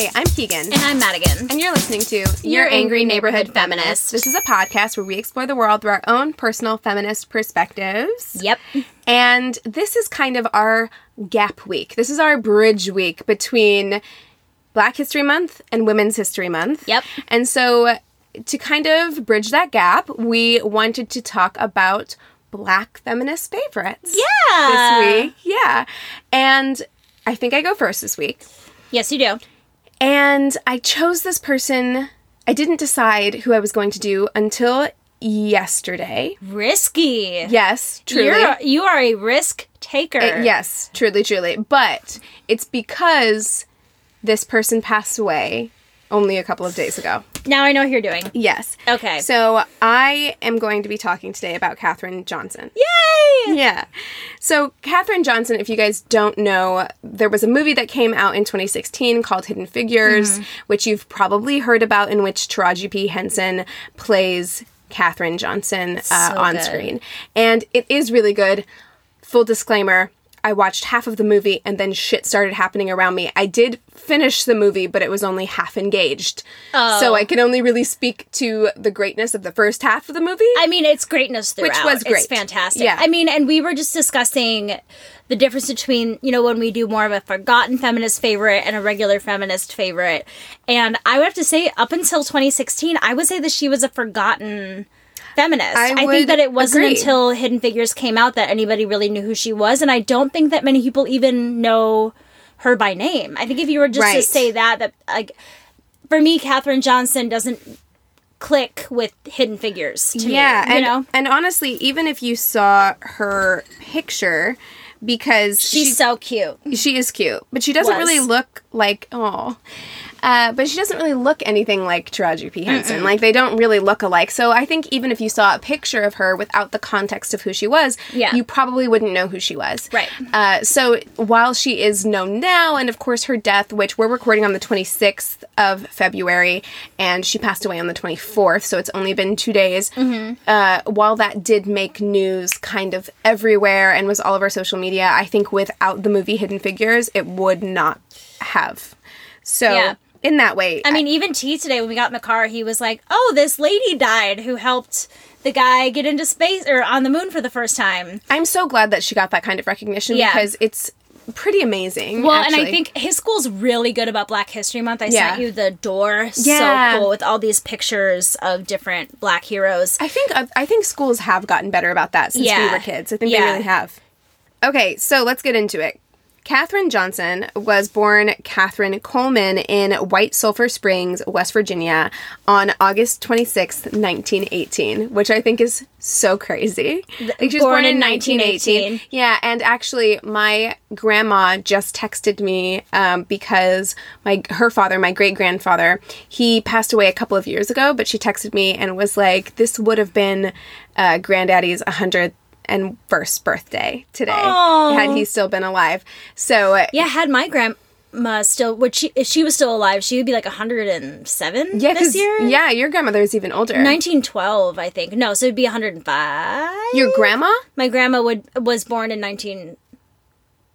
Hi, I'm Keegan. And I'm Madigan. And you're listening to Your Angry Neighborhood Feminist. This is a podcast where we explore the world through our own personal feminist perspectives. Yep. And this is kind of our gap week. This is our bridge week between Black History Month and Women's History Month. Yep. And so to kind of bridge that gap, we wanted to talk about Black feminist favorites. Yeah. This week. Yeah. And I think I go first this week. Yes, you do. And I chose this person. I didn't decide who I was going to do until yesterday. Risky. Yes, truly. You're, you are a risk taker. Uh, yes, truly, truly. But it's because this person passed away only a couple of days ago. Now I know what you're doing. Yes. Okay. So I am going to be talking today about Katherine Johnson. Yay! Yeah. So, Katherine Johnson, if you guys don't know, there was a movie that came out in 2016 called Hidden Figures, which you've probably heard about, in which Taraji P. Henson plays Katherine Johnson uh, So on good. screen. And it is really good. Full disclaimer. I watched half of the movie and then shit started happening around me. I did finish the movie, but it was only half engaged. Oh. So I can only really speak to the greatness of the first half of the movie. I mean, it's greatness throughout. was great. It's fantastic. Yeah. I mean, and we were just discussing the difference between, you know, when we do more of a forgotten feminist favorite and a regular feminist favorite. And I would have to say, up until 2016, I would say that she was a forgotten feminist. I I, think that it wasn't agree. until Hidden Figures came out that anybody really knew who she was. And I don't think that many people even know her by name. I think if you were just to say that, that, like, for me, Katherine Johnson doesn't click with Hidden Figures. To yeah, me, you know. and honestly, even if you saw her picture, because She's she, so cute. she is cute, but she doesn't Was. really look like oh. Uh, but she doesn't really look anything like Taraji P. Henson. Like they don't really look alike. So I think even if you saw a picture of her without the context of who she was, Yeah. you probably wouldn't know who she was. Right. Uh, so while she is known now, and of course her death, which we're recording on the 26th of February, and she passed away on the 24th, so it's only been two days. Uh, while that did make news kind of everywhere and was all over social media, I think without the movie Hidden Figures, it would not have. So. Yeah. In that way, I mean, even T today when we got in the car, he was like, "Oh, this lady died who helped the guy get into space or on the moon for the first time." I'm so glad that she got that kind of recognition Yeah. because it's pretty amazing. Well, and I think his school's really good about Black History Month. I Yeah. sent you the door, Yeah. so cool with all these pictures of different Black heroes. I think uh, I think schools have gotten better about that since we were kids. I think they really have. Okay, so let's get into it. Katherine Johnson was born Katherine Coleman in White Sulphur Springs, West Virginia, on August 26th, 1918, which I think is so crazy. Like, she was born in 1918. Yeah, and actually, my grandma just texted me um, because my her father, my great grandfather, he passed away a couple of years ago. But she texted me and was like, "This would have been uh, Granddaddy's 100th and first birthday today Aw. had he still been alive." So Yeah, had my grandma still, would she, if she was still alive, she would be like 107 yeah, this year. yeah, your grandmother is even older. 1912, I think. No, so it'd be 105. Your grandma? My grandma would was born in 19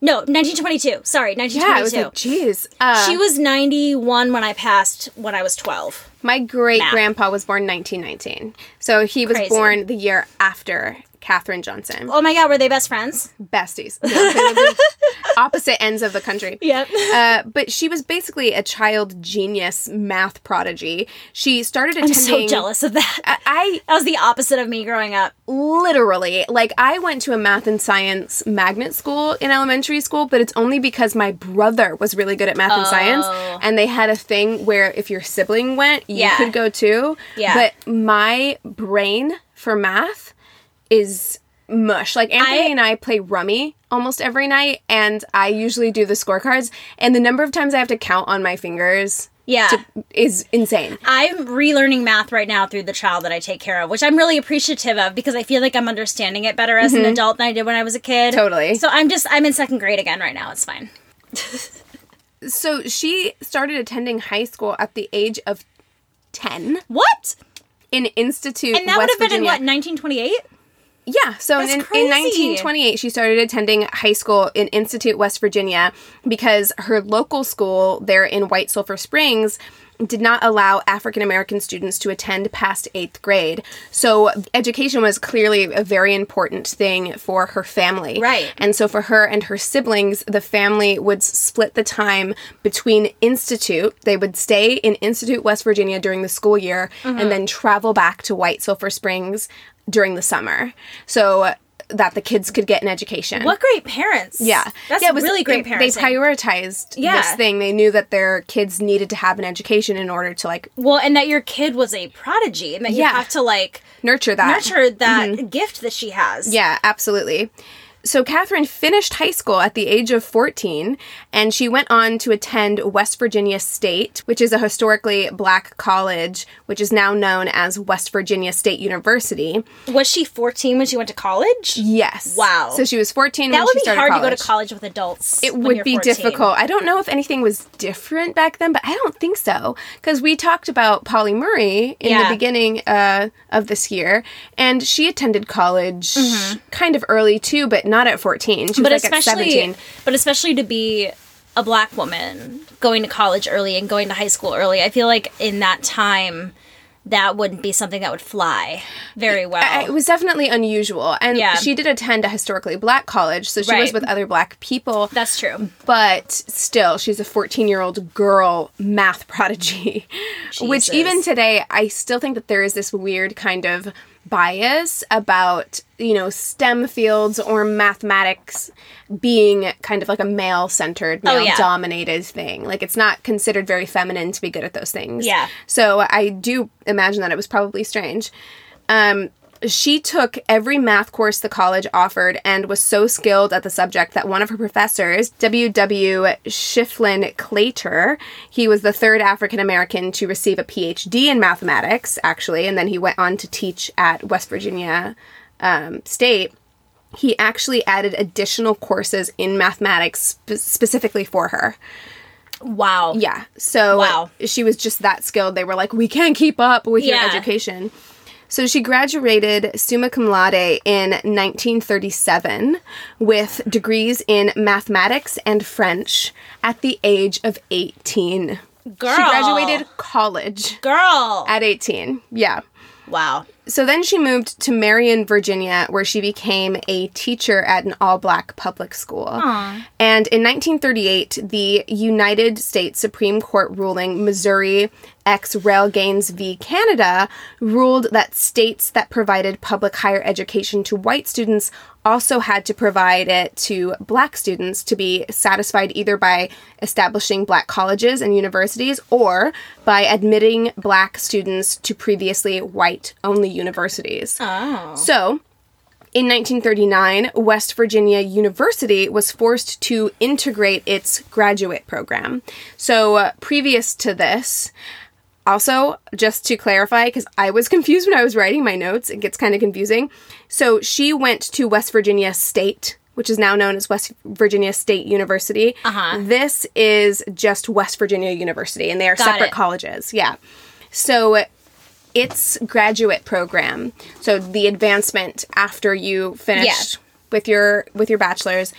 No, 1922. Sorry, Yeah, 1922. I was like. Uh, she was 91 when I passed when I was 12. My great grandpa was born 1919. So he was Crazy. born the year after Katherine Johnson. Oh my god, were they best friends? Besties. In opposite ends of the country. Yep. Uh, but she was basically a child genius math prodigy. She started I'm so jealous of that. I that was the opposite of me growing up. literally like I went to a math and science magnet school in elementary school, but it's only because my brother was really good at math and science, Oh. and they had a thing where if your sibling went, you Yeah. could go too. Yeah. But my brain for math is mush. Like Anthony I- and I play rummy almost every night, and I usually do the scorecards, and the number of times I have to count on my fingers Yeah. is insane. I'm relearning math right now through the child that I take care of, which I'm really appreciative of because I feel like I'm understanding it better as an adult than I did when I was a kid. Mm-hmm. Totally. So I'm just I'm in second grade again right now. It's fine. So she started attending high school at the age of 10 What? in Institute And that West would have been in what 1928? Yeah, so in, in crazy. 1928, she started attending high school in Institute, West Virginia, because her local school there in White Sulphur Springs did not allow African American students to attend past eighth grade. So education was clearly a very important thing for her family. Right. And so for her and her siblings, the family would split the time between Institute. They would stay in Institute, West Virginia during the school year Mm-hmm. and then travel back to White Sulphur Springs during the summer. So that the kids could get an education. What great parents. Yeah. That's yeah, it was- really great they, parents. They prioritized Yeah. this thing. They knew that their kids needed to have an education in order to like well, and that your kid was a prodigy and that you have to like nurture that. nurture that gift that she has. Mm-hmm. Yeah, absolutely. So Katherine finished high school at the age of 14 and she went on to attend West Virginia State, which is a historically black college, which is now known as West Virginia State University. Was she 14 when she went to college? Yes. Wow. So she was 14 That would be hard college. to go to college with adults. It would be 14. difficult. I don't know if anything was different back then, but I don't think so. Because we talked about Pauli Murray in Yeah. the beginning uh, of this year, and she attended college kind of early too, but not at 14. She. But like at especially 17. but especially to be a black woman going to college early and going to high school early. I feel like in that time that wouldn't be something that would fly very well. It was definitely unusual. And Yeah. she did attend a historically black college, so she was with other black people. That's true. but still she's a 14 year old girl math prodigy which even today i still think that there is this weird kind of bias about you know stem fields or mathematics being kind of like a male centered male Oh, yeah. dominated thing like it's not considered very feminine to be good at those things Yeah. so i do imagine that it was probably strange um, she took every math course the college offered and was so skilled at the subject that one of her professors, W.W. Schieffelin Claytor, he was the third African American to receive a PhD in mathematics, actually, and then he went on to teach at West Virginia um, State. He actually added additional courses in mathematics spe- specifically for her. Wow. Yeah. So Wow. she was just that skilled. They were like, we can't keep up with your education. So she graduated summa cum laude in 1937 with degrees in mathematics and French at the age of 18. Girl. She graduated college Girl. at 18. Yeah. wow. So then she moved to Marion, Virginia, where she became a teacher at an all black public school. And in 1938, the United States Supreme Court ruling Missouri ex rel. Gaines v. Canada ruled that states that provided public higher education to white students also had to provide it to black students to be satisfied either by establishing black colleges and universities or by admitting black students to previously white only universities. Oh. So, in 1939, West Virginia University was forced to integrate its graduate program. So, uh, previous to this, also, just to clarify, because I was confused when I was writing my notes, it gets kind of confusing. So, she went to West Virginia State, which is now known as West Virginia State University. Uh-huh. This is just West Virginia University, and they are Got separate it. colleges. Yeah. So, its graduate program, so the advancement after you finished with your with your bachelor's,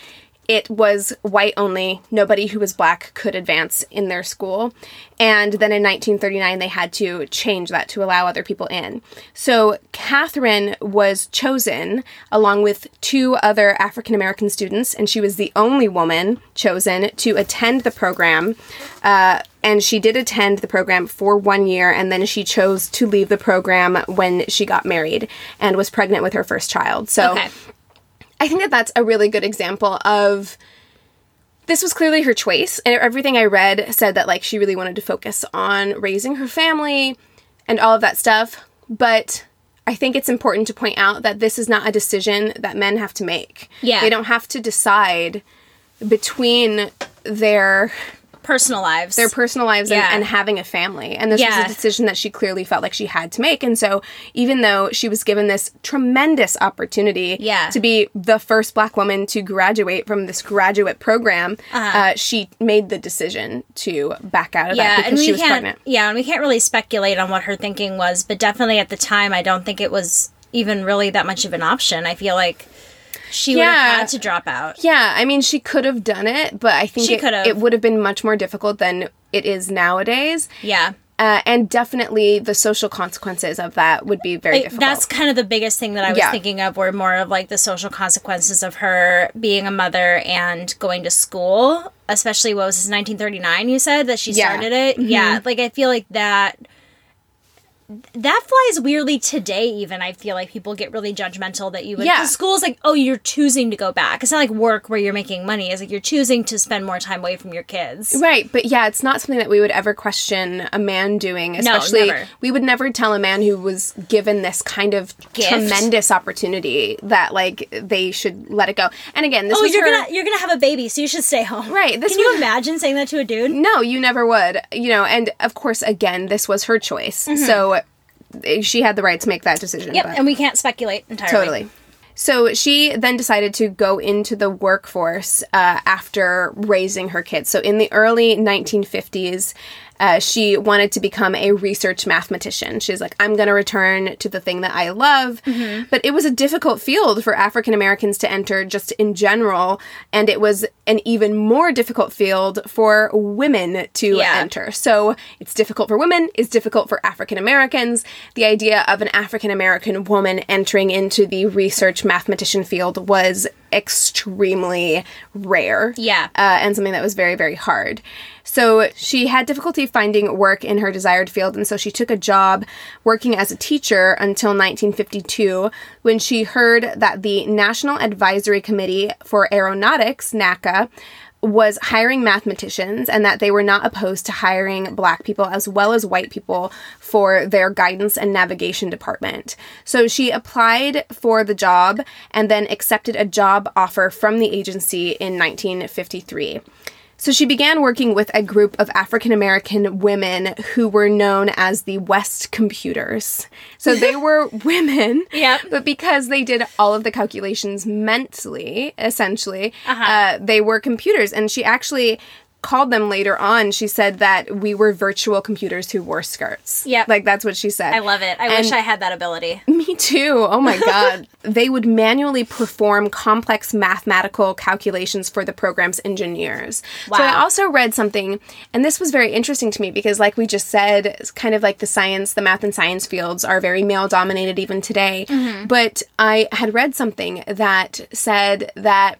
it was white only. Nobody who was black could advance in their school. And then in 1939, they had to change that to allow other people in. So Katherine was chosen along with two other African American students, and she was the only woman chosen to attend the program. Uh, and she did attend the program for one year, and then she chose to leave the program when she got married and was pregnant with her first child. So. Okay. I think that that's a really good example of this was clearly her choice and everything I read said that like she really wanted to focus on raising her family and all of that stuff but I think it's important to point out that this is not a decision that men have to make. Yeah. They don't have to decide between their personal lives. their personal lives Yeah. and, and having a family. And this Yeah. was a decision that she clearly felt like she had to make. And so, even though she was given this tremendous opportunity Yeah. to be the first black woman to graduate from this graduate program, uh she made the decision to back out of that Uh-huh. because and we she was pregnant. Yeah, and we can't really speculate on what her thinking was, but definitely at the time, I don't think it was even really that much of an option. I feel like she would have had to drop out. Yeah, I mean, she could have done it, but I think She it, it would have been much more difficult than it is nowadays. Yeah. Uh, and definitely the social consequences of that would be very Like, difficult. that's kind of the biggest thing that I was Yeah. thinking of were more of like the social consequences of her being a mother and going to school, especially what was this 1939 you said that she Yeah. started it. Yeah, like I feel like that that flies weirdly today even i feel like people get really judgmental that you would Yeah. school's like oh you're choosing to go back it's not like work where you're making money it's like you're choosing to spend more time away from your kids Right, but yeah, it's not something that we would ever question a man doing. Especially, never. we would never tell a man who was given this kind of Gift. tremendous opportunity that like they should let it go. And again, this is oh was you're her- gonna you're gonna have a baby so you should stay home Right, this can you imagine saying that to a dude No, you never would. You know, and of course, again, this was her choice, so eh, she had the right to make that decision. Yep but- and we can't speculate entirely Totally. So she then decided to go into the workforce uh, after raising her kids. So in the early 1950s, uh, she wanted to become a research mathematician. She's like, I'm going to return to the thing that I love. But it was a difficult field for African Americans to enter just in general. And it was an even more difficult field for women to Yeah. enter. So it's difficult for women, it's difficult for African Americans. The idea of an African American woman entering into the research mathematician field was extremely rare. Yeah. Uh, and something that was very, very hard. So she had difficulty finding work in her desired field, and so she took a job working as a teacher until 1952 when she heard that the National Advisory Committee for Aeronautics, NACA, was hiring mathematicians and that they were not opposed to hiring black people as well as white people for their guidance and navigation department. So she applied for the job and then accepted a job offer from the agency in 1953. So she began working with a group of African American women who were known as the West Computers. So they were women, Yep. but because they did all of the calculations mentally, essentially, Uh-huh. uh, they were computers. And she actually called them later on. She said that we were virtual computers who wore skirts. Yep. Like that's what she said. i love it i wish i had that ability me too. Oh my God. they would manually perform complex mathematical calculations for the program's engineers. Wow. So I also read something, and this was very interesting to me because, like we just said, it's kind of like the science, the math and science fields are very male dominated even today. Mm-hmm. But I had read something that said that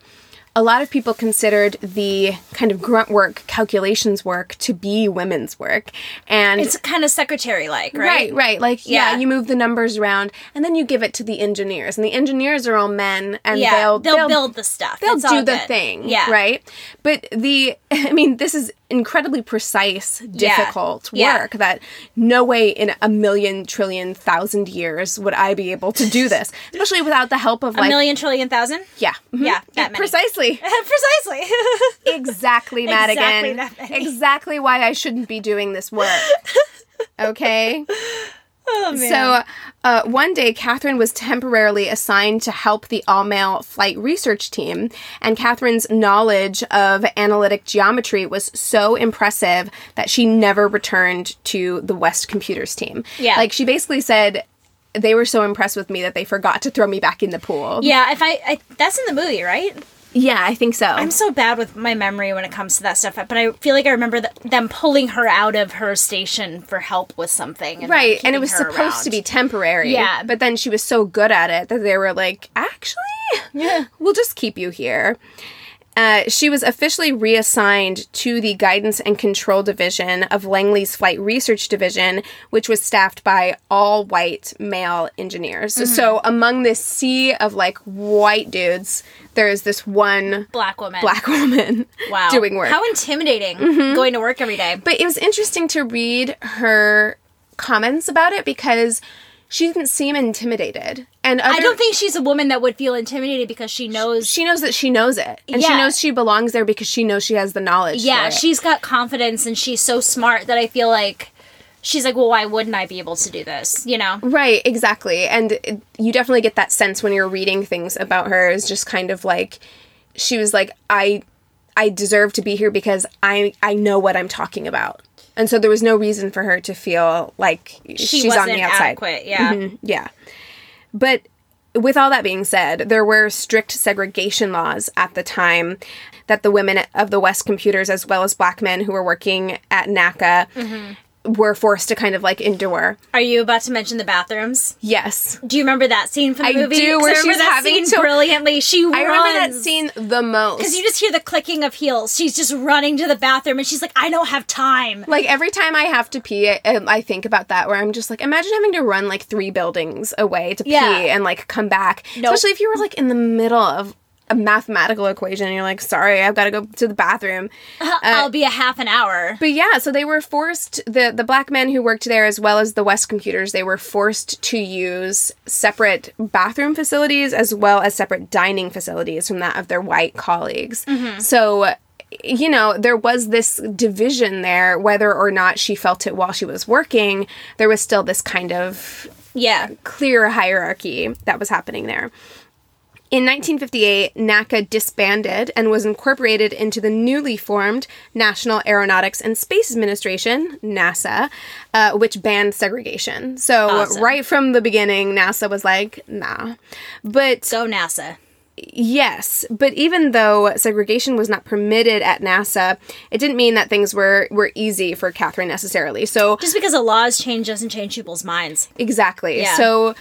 a lot of people considered the kind of grunt work calculations work to be women's work and it's kind of secretary like right Right, right. Like, yeah. Yeah. you move the numbers around, and then you give it to the engineers, and the engineers are all men, and yeah they'll they'll, build the stuff they'll It's do the good. thing, yeah right. But the, I mean, this is incredibly precise, difficult Yeah. work that no way in a million trillion thousand years would I be able to do this, especially without the help of a like, million trillion thousand yeah, mhm. Yeah, that many. precisely. precisely Exactly, Madigan. Exactly. Exactly why I shouldn't be doing this work. Okay. Oh So, uh, one day, Katherine was temporarily assigned to help the all male flight research team, and Katherine's knowledge of analytic geometry was so impressive that she never returned to the West Computers team. Yeah. Like, she basically said, they were so impressed with me that they forgot to throw me back in the pool. yeah if I, I that's in the movie right Yeah, I think so. I'm so bad with my memory when it comes to that stuff, but I feel like I remember th- them pulling her out of her station for help with something. And right, and it was supposed to be temporary. Yeah. But then she was so good at it that they were like, actually, Yeah. we'll just keep you here. Uh, she was officially reassigned to the Guidance and Control Division of Langley's Flight Research Division, which was staffed by all white male engineers. Mm-hmm. So, among this sea of like white dudes, there's this one black woman. black woman Wow. doing work. Mm-hmm. How intimidating going to work every day. But it was interesting to read her comments about it because she didn't seem intimidated. and I don't think she's a woman that would feel intimidated because she knows. she knows that she knows it, and she knows she belongs there because she knows she has the knowledge. yeah, she's got confidence and she's so smart that I feel like she's like, well, why wouldn't I be able to do this? You know? Right, exactly. And it, you definitely get that sense when you're reading things about her is just kind of like she was like I I deserve to be here because I I know what I'm talking about. And so there was no reason for her to feel like She she's wasn't on the outside. adequate. Yeah. Mhm, yeah. But with all that being said, there were strict segregation laws at the time that the women of the West computers, as well as black men who were working at NACA, were forced to kind of like endure. Are you about to mention the bathrooms? Yes. Do you remember that scene from the I movie? do, where I she's that having scene to- brilliantly. She I remember that scene the most. Because you just hear the clicking of heels. She's just running to the bathroom and she's like, I don't have time. like every time I have to pee, I, um, I think about that. Where I'm just like, imagine having to run like three buildings away to Yeah. pee and like come back. Nope. Especially if you were like in the middle of a mathematical equation and you're like, sorry, I've got to go to the bathroom. Uh, I'll be a half an hour. But yeah, so they were forced the the black men who worked there as well as the West computers, they were forced to use separate bathroom facilities as well as separate dining facilities from that of their white colleagues. Mm-hmm. So you know, there was this division there whether or not she felt it while she was working, there was still this kind of Yeah. clear hierarchy that was happening there. In 1958, NACA disbanded and was incorporated into the newly formed National Aeronautics and Space Administration, NASA, uh, which banned segregation. So, Awesome. right from the beginning, NASA was like, nah. But Go NASA. Yes, but even though segregation was not permitted at NASA, it didn't mean that things were were easy for Katherine necessarily. So Just because the laws change doesn't change people's minds. exactly. Yeah. So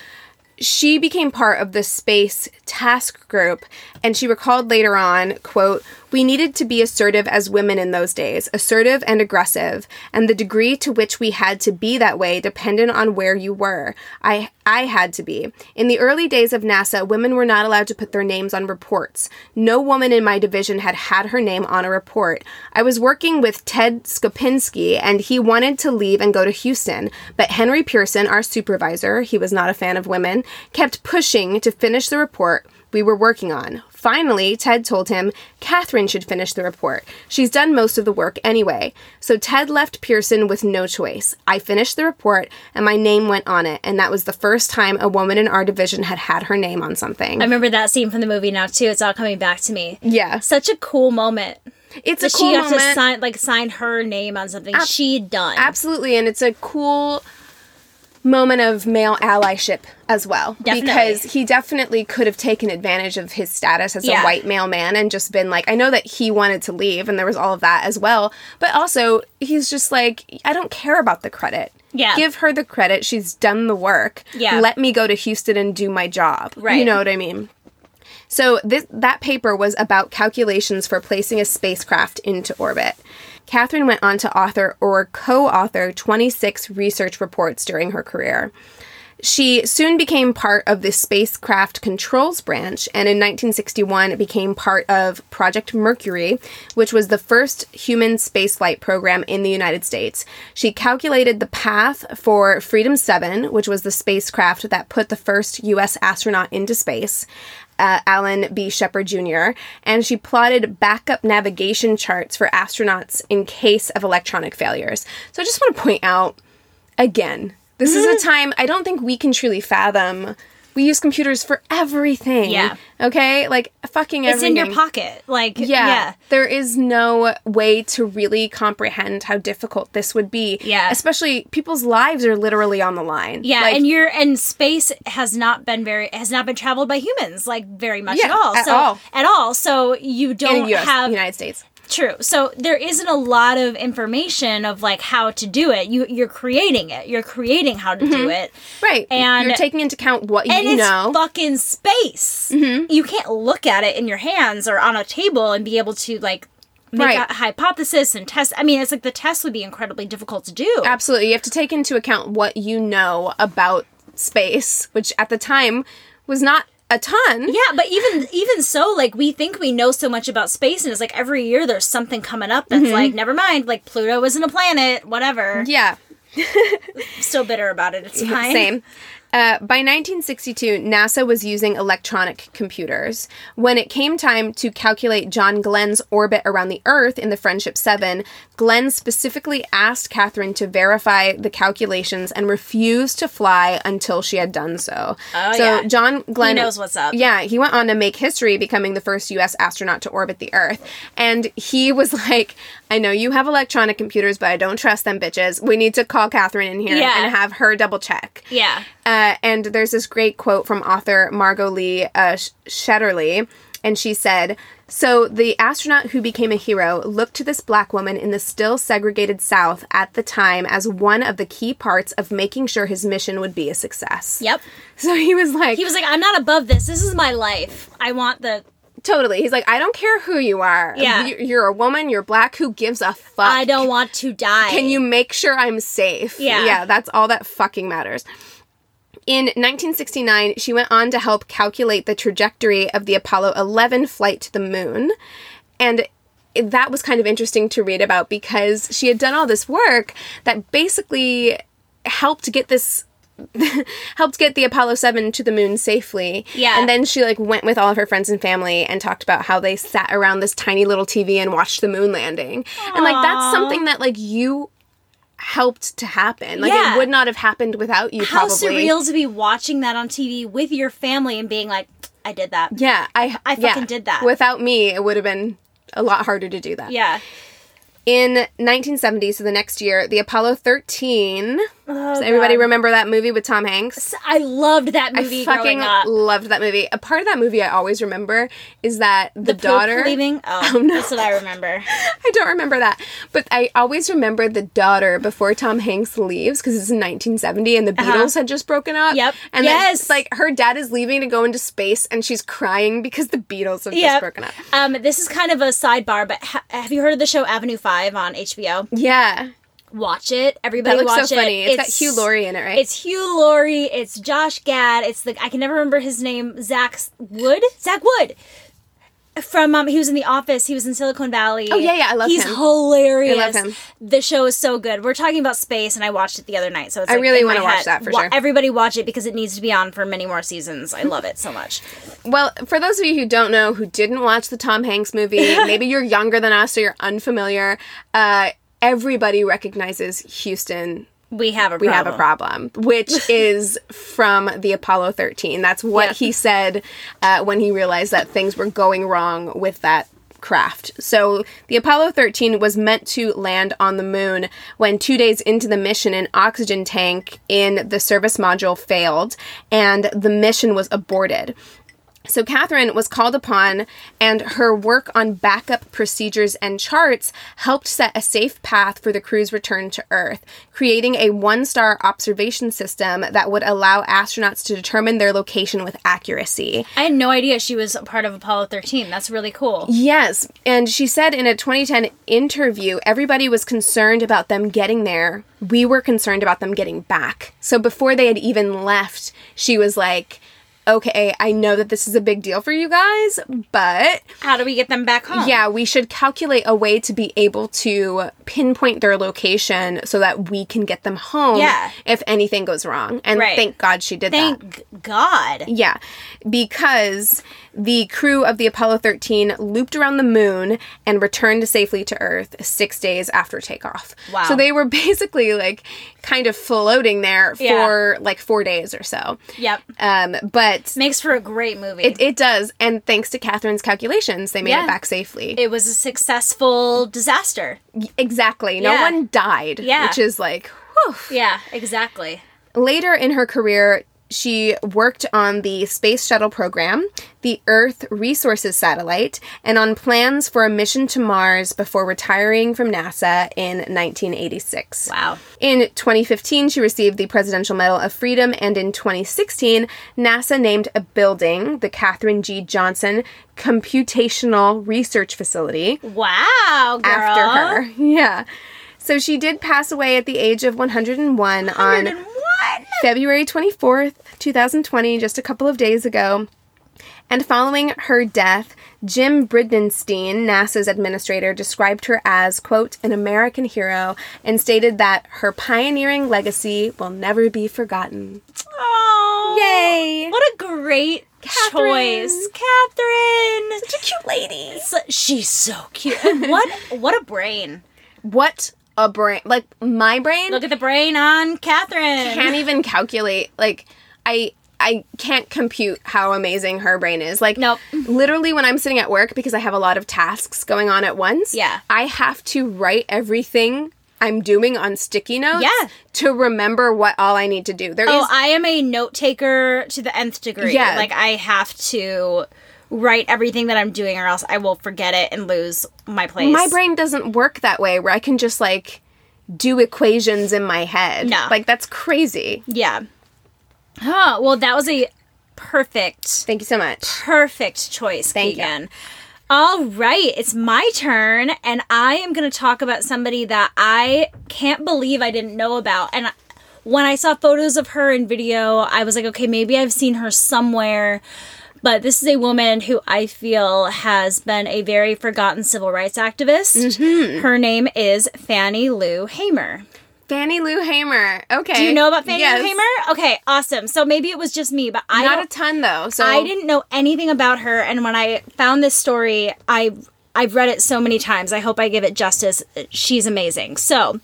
she became part of the space task group and she recalled later on quote we needed to be assertive as women in those days assertive and aggressive. And the degree to which we had to be that way depended on where you were. I i had to be. In the early days of nasa women were not allowed to put their names on reports. No woman in my division had had her name on a report. I was working with ted skopinski and he wanted to leave and go to houston. But henry pearson our supervisor he was not a fan of women kept pushing to finish the report we were working on. Finally, Ted told him Katherine should finish the report. She's done most of the work anyway. So Ted left Pearson with no choice. I finished the report and my name went on it, and that was the first time a woman in our division had had her name on something. I remember that scene from the movie now too. It's all coming back to me. yeah. Such a cool moment. It's a cool she moment. to sign like sign her name on something she'd done. Absolutely, and it's a cool moment of male allyship as well Definitely. because he definitely could have taken advantage of his status as Yeah. a white male man and just been like I know that he wanted to leave and there was all of that as well but also he's just like I don't care about the credit Yeah. give her the credit she's done the work Yeah. let me go to Houston and do my job Right. you know what I mean so this that paper was about calculations for placing a spacecraft into orbit. Catherine went on to author or co-author 26 research reports during her career. She soon became part of the spacecraft controls branch and in 1961 became part of Project Mercury, which was the first human spaceflight program in the United States. She calculated the path for Freedom 7, which was the spacecraft that put the first US astronaut into space. Uh, Alan B. Shepard Jr., and she plotted backup navigation charts for astronauts in case of electronic failures. So I just want to point out again, this is a time I don't think we can truly fathom. We use computers for everything. Yeah. Okay? Like fucking it's everything. in your pocket. Like Yeah. yeah. There is no way to really comprehend how difficult this would be. Yeah. Especially people's lives are literally on the line. Yeah, Like, and you're and space has not been very has not been traveled by humans like very much Yeah, at all. at so all. at all. So you don't the US, have United States. True. So there isn't a lot of information of like how to do it. You you're creating it. You're creating how to do mm-hmm. it. Right. And- you're taking into account what And you it's know. fucking space. Mm-hmm. You can't look at it in your hands or on a table and be able to like make Right. a hypothesis and test. I mean, it's like the test would be incredibly difficult to do. Absolutely. You have to take into account what you know about space, which at the time was not a ton. Yeah, but even even so, like we think we know so much about space, and it's like every year there's something coming up that's mm-hmm. like, never mind, like Pluto isn't a planet, whatever. Yeah. Still bitter about it. It's fine. Same. Uh, by 1962, NASA was using electronic computers. When it came time to calculate John Glenn's orbit around the Earth in the Friendship 7, Glenn specifically asked Katherine to verify the calculations and refused to fly until she had done so. Oh, so yeah. John Glenn knows what's up. Yeah, he went on to make history, becoming the first U.S. astronaut to orbit the Earth. And he was like, "I know you have electronic computers, but I don't trust them bitches. We need to call Katherine in here Yeah. and have her double check." Yeah. Uh, and there's this great quote from author Margot Lee uh, Shetterly, and she said, "So the astronaut who became a hero looked to this black woman in the still segregated South at the time as one of the key parts of making sure his mission would be a success." Yep. So he was like, He was like, I'm not above this. This is my life. I want the. totally. He's like, I don't care who you are. Yeah. You're a woman. You're black. Who gives a fuck? I don't want to die. Can you make sure I'm safe? Yeah. Yeah, that's all that fucking matters. In 1969, she went on to help calculate the trajectory of the Apollo 11 flight to the moon. And that was kind of interesting to read about because she had done all this work that basically helped get this helped get the Apollo 7 to the moon safely. Yeah. And then she like went with all of her friends and family and talked about how they sat around this tiny little TV and watched the moon landing. And like that's something that like you helped to happen. Like Yeah. it would not have happened without you How probably. surreal to be watching that on TV with your family and being like, I did that. Yeah, I I yeah. fucking did that. Without me, it would have been a lot harder to do that. Yeah. In 1970, so the next year, the Apollo 13. Oh, Does everybody God. remember that movie with Tom Hanks? I loved that I movie fucking up. loved that movie. A part of that movie I always remember is that the, the daughter. leaving. Oh, no. that's what I remember. I don't remember that, but I always remember the daughter before Tom Hanks leaves because it's in 1970 and the Beatles had just broken up. Uh-huh. Yep. And Yes. it's like her dad is leaving to go into space and she's crying because the Beatles have just broken up. Um, this is kind of a sidebar, but ha- have you heard of the show Avenue Five on HBO? Yeah. Watch it. Everybody That looks watch so funny. it. It's got Hugh Laurie in it, right? It's Hugh Laurie. It's Josh Gad. It's the I can never remember his name. Zach Wood. Zach Wood. From um, he was in The Office. He was in Silicon Valley. Oh, yeah, yeah, I love He's him. He's hilarious. I love him. The show is so good. We're talking about space, and I watched it the other night. So it's I like really wanna watch that for Wa- sure. Everybody watch it because it needs to be on for many more seasons. I love it so much. Well, for those of you who don't know, who didn't watch the Tom Hanks movie, maybe you're younger than us or you're unfamiliar, uh, everybody recognizes Houston We have a we problem. have a problem, which is from the Apollo 13. That's what Yep. he said uh, when he realized that things were going wrong with that craft. So the Apollo 13 was meant to land on the moon when two days into the mission, an oxygen tank in the service module failed and the mission was aborted. So Katherine was called upon, and her work on backup procedures and charts helped set a safe path for the crew's return to Earth, creating a one star observation system that would allow astronauts to determine their location with accuracy. I had no idea she was part of Apollo 13. That's really cool. Yes, and she said in a 2010 interview, everybody was concerned about them getting there. We were concerned about them getting back. So before they had even left, she was like, okay, I know that this is a big deal for you guys, but How do we get them back home? yeah, we should calculate a way to be able to pinpoint their location so that we can get them home Yeah. if anything goes wrong. And Right. thank God she did that. Thank God. Yeah, because the crew of the Apollo 13 looped around the moon and returned safely to Earth six days after takeoff. Wow. So they were basically like kind of floating there for Yeah. like four days or so. Yep. Um, but Makes for a great movie. it, it does, and thanks to Katherine's calculations, they made Yeah. it back safely. it was a successful disaster. exactly. No Yeah. one died. Yeah. Which is like, whew. Yeah, exactly. Later in her career, she worked on the Space Shuttle program, the Earth Resources Satellite, and on plans for a mission to Mars before retiring from NASA in 1986. Wow. In 2015, she received the Presidential Medal of Freedom, and in 2016, NASA named a building the Katherine G. Johnson Computational Research Facility Wow, girl. after her. Yeah. So she did pass away at the age of 101 on February 24th, 2020, just a couple of days ago. And following her death, Jim Bridenstine, NASA's administrator, described her as, quote, an American hero and stated that her pioneering legacy will never be forgotten. Oh, Yay! What a great Katherine. choice, Katherine. Such a cute lady. So- she's so cute. And what what a brain. What a brain! Like my brain Look at the brain on Katherine. can't even calculate. Like I. I can't compute how amazing her brain is. Like, Nope. literally, when I'm sitting at work because I have a lot of tasks going on at once, Yeah. I have to write everything I'm doing on sticky notes Yeah. to remember what all I need to do. There oh, is Oh, I am a note taker to the nth degree. Yeah. Like I have to write everything that I'm doing or else I will forget it and lose my place. my brain doesn't work that way where I can just like do equations in my head. No. Like that's crazy. Yeah. Huh. Well, that was a perfect Thank you so much. perfect choice, Thank you. Keegan. All right, it's my turn, and I am going to talk about somebody that I can't believe I didn't know about. And when I saw photos of her in video, I was like, okay, maybe I've seen her somewhere. But this is a woman who I feel has been a very forgotten civil rights activist. Mm-hmm. Her name is Fannie Lou Hamer. Fannie Lou Hamer. Okay. Do you know about Fannie Yes. Lou Hamer? Okay, awesome. So maybe it was just me, but I Not a ton though. So I didn't know anything about her, and when I found this story, I I've read it so many times. I hope I give it justice. She's amazing. So,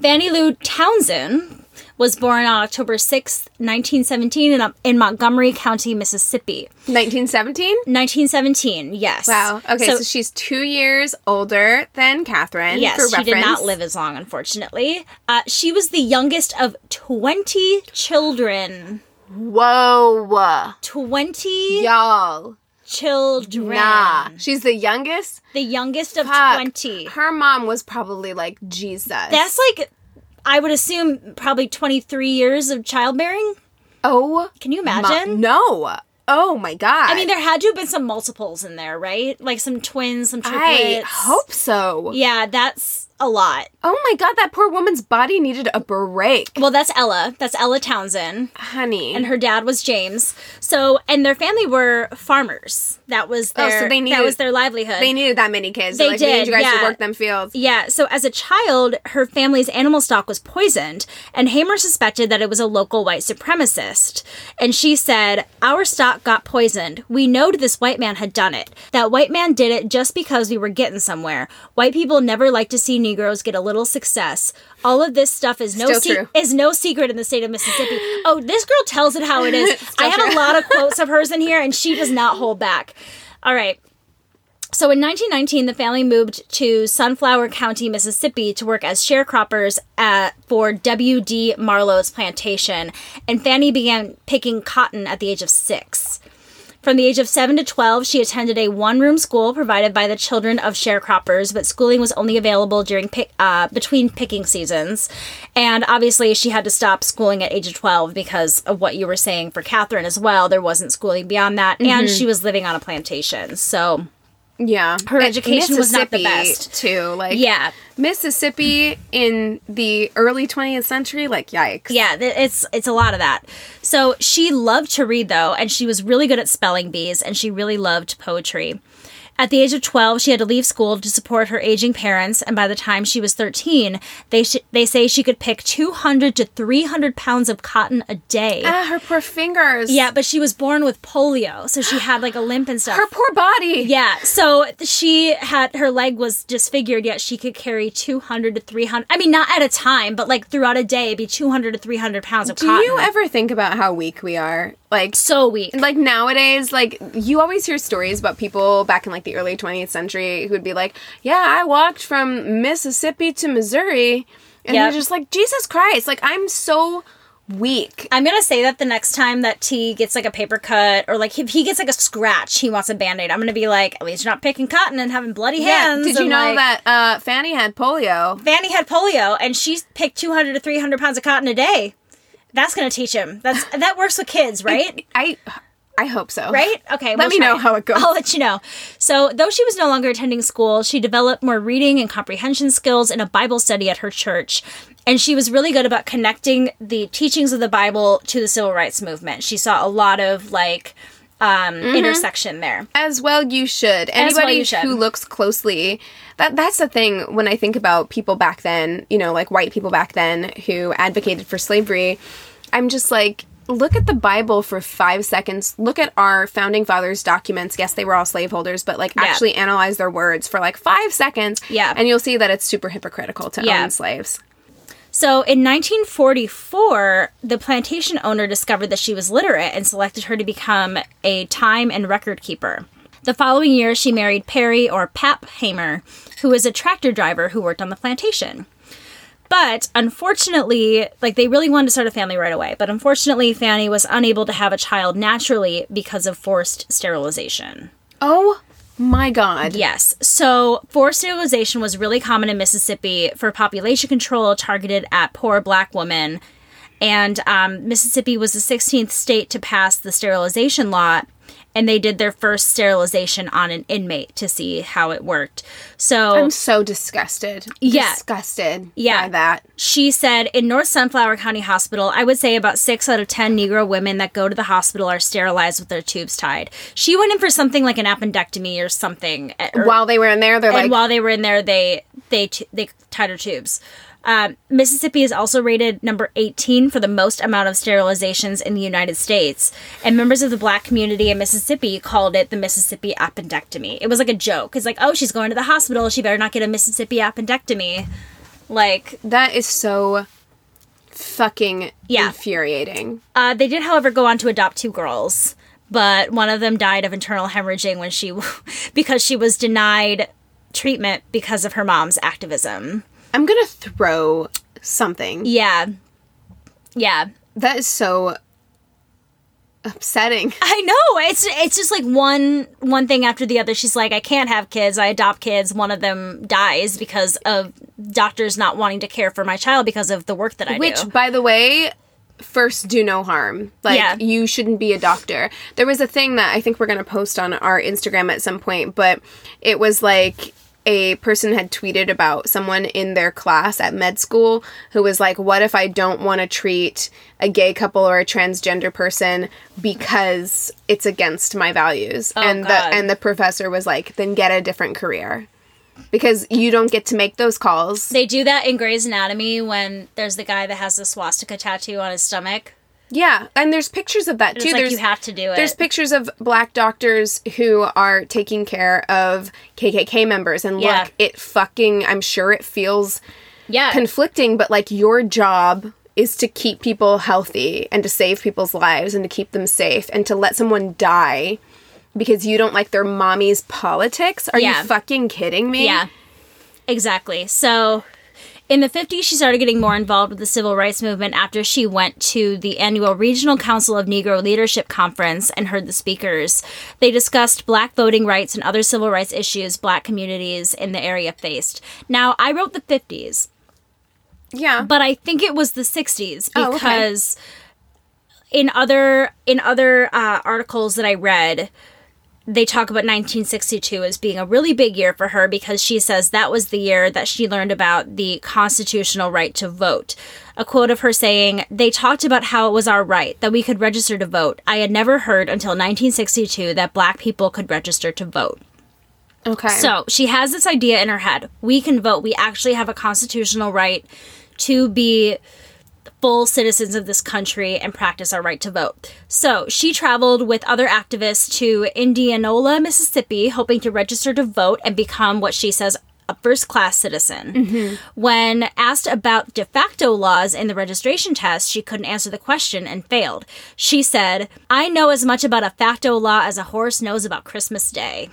Fannie Lou Townsend was born on October sixth, 1917, in, in Montgomery County, Mississippi. 1917. 1917, yes. Wow. Okay, so, So, she's two years older than Katherine. yes, she did not live as long, unfortunately. Uh, she was the youngest of 20 children. Whoa, 20 y'all. children. Nah, she's the youngest. The youngest of Fuck. 20. Her mom was probably like Jesus. That's like, I would assume, probably 23 years of childbearing. oh. Can you ma- imagine? no. Oh my god. I mean, there had to have been some multiples in there, right? Like some twins, some triplets. I hope so. Yeah, that's a lot. Oh my god, that poor woman's body needed a break. Well, that's Ella. That's Ella Townsend. Honey. And her dad was James. So, and their family were farmers. That was Oh, their so they needed, that was their livelihood. they needed that many kids. They like, did, you guys to work them fields. Yeah, so as a child, her family's animal stock was poisoned, and Hamer suspected that it was a local white supremacist. And she said, Our stock got poisoned. We knowed this white man had done it. That white man did it just because we were getting somewhere. White people never like to see Negroes get a little success. All of this stuff is no se- is no secret in the state of Mississippi. Oh, this girl tells it how it is. I have true. a lot of quotes of hers in here, and she does not hold back. All right. So in 1919, the family moved to Sunflower County, Mississippi to work as sharecroppers at, for W.D. Marlowe's plantation, and Fannie began picking cotton at the age of six. From the age of 7 to 12, she attended a one room school provided by the children of sharecroppers, but schooling was only available during pick, uh, between picking seasons. And obviously, she had to stop schooling at age of 12 because of what you were saying for Katherine as well. There wasn't schooling beyond that, and she was living on a plantation. So, Yeah. Her And education was not the best. Too. Like yeah. Mississippi in the early 20th century, like yikes. Yeah, it's it's a lot of that. So she loved to read though, and she was really good at spelling bees, and she really loved poetry. At the age of 12, she had to leave school to support her aging parents, and by the time she was 13, they sh- they say she could pick 200 to 300 pounds of cotton a day. Ah, her poor fingers. yeah, but she was born with polio, so she had like a limp and stuff. Her poor body. Yeah, so she had her leg was disfigured, yet she could carry 200 to 300. I mean, not at a time, but like throughout a day, it'd be 200 to 300 pounds of Do cotton. Do you ever think about how weak we are? Like so weak. like nowadays, like you always hear stories about people back in like the early 20th century who would be like, "Yeah, I walked from Mississippi to Missouri," and Yep. you're just like, "Jesus Christ!" Like I'm so weak. I'm gonna say that the next time that T gets like a paper cut or like if he gets like a scratch, he wants a band aid. I'm gonna be like, at least you're not picking cotton and having bloody hands. Did you know like- that uh, Fannie had polio? Fannie had polio and she picked 200 to 300 pounds of cotton a day? That's gonna teach him. That's that works with kids, right? I I hope so. right? Okay. Let we'll me try know how it goes. I'll let you know. So, though she was no longer attending school, she developed more reading and comprehension skills in a Bible study at her church. And she was really good about connecting the teachings of the Bible to the civil rights movement. She saw a lot of like um, intersection there. As well, you should. As well Anybody you should. who looks closely, that that's the thing. When I think about people back then, you know, like white people back then who advocated for slavery, I'm just like, look at the Bible for five seconds. Look at our founding fathers' documents. Yes, they were all slaveholders, but like Yeah. actually analyze their words for like five seconds. Yeah. And you'll see that it's super hypocritical to Yeah. own slaves. So in 1944, the plantation owner discovered that she was literate and selected her to become a time and record keeper. The following year, she married Perry or Pap Hamer, who was a tractor driver who worked on the plantation. But unfortunately, like they really wanted to start a family right away, but unfortunately, Fannie was unable to have a child naturally because of forced sterilization. Oh my God. Yes. So forced sterilization was really common in Mississippi for population control targeted at poor black women. And um, Mississippi was the 16th state to pass the sterilization law. And they did their first sterilization on an inmate to see how it worked. So I'm so disgusted. Yeah. Disgusted Yeah. by that. she said in North Sunflower County Hospital, I would say about six out of 10 Negro women that go to the hospital are sterilized with their tubes tied. She went in for something like an appendectomy or something. eh, or- While they were in there, they're and like, while they were in there, they they they tied her tubes. Um, Mississippi is also rated number 18 for the most amount of sterilizations in the United States, and members of the black community in Mississippi called it the Mississippi appendectomy. It was like a joke. It's like, oh, she's going to the hospital. She better not get a Mississippi appendectomy. Like, that is so fucking Yeah. infuriating. uh, they did, however, go on to adopt two girls, but one of them died of internal hemorrhaging when she because she was denied treatment because of her mom's activism. I'm gonna throw something. Yeah. Yeah. That is so upsetting. I know. It's it's just like one one thing after the other. She's like, I can't have kids. I adopt kids. One of them dies because of doctors not wanting to care for my child because of the work that I Which, do. Which, by the way, first do no harm. Like Yeah. you shouldn't be a doctor. There was a thing that I think we're gonna post on our Instagram at some point, but it was like a person had tweeted about someone in their class at med school who was like, What if I don't want to treat a gay couple or a transgender person because it's against my values? Oh, and God. the and the professor was like, Then get a different career. Because you don't get to make those calls. They do that in Grey's Anatomy when there's the guy that has the swastika tattoo on his stomach. Yeah, and there's pictures of that too. like there's you have to do it. there's pictures of black doctors who are taking care of KKK members, and Yeah. look, it fucking. I'm sure it feels yeah. conflicting, but like your job is to keep people healthy and to save people's lives and to keep them safe and to let someone die because you don't like their mommy's politics. Are Yeah. you fucking kidding me? Yeah, exactly. So, in the 50s, she started getting more involved with the civil rights movement after she went to the annual Regional Council of Negro Leadership Conference and heard the speakers. They discussed black voting rights and other civil rights issues black communities in the area faced. Now, I wrote the 50s, yeah. but I think it was the 60s Oh, okay. because in other in other uh, articles that I read, they talk about 1962 as being a really big year for her because she says that was the year that she learned about the constitutional right to vote. A quote of her saying, They talked about how it was our right, that we could register to vote. I had never heard until 1962 that black people could register to vote. okay. So she has this idea in her head. We can vote. We actually have a constitutional right to be full citizens of this country and practice our right to vote. So she traveled with other activists to Indianola, Mississippi, hoping to register to vote and become what she says a first class citizen. Mm-hmm. When asked about de facto laws in the registration test, she couldn't answer the question and failed. She said, I know as much about a facto law as a horse knows about Christmas Day.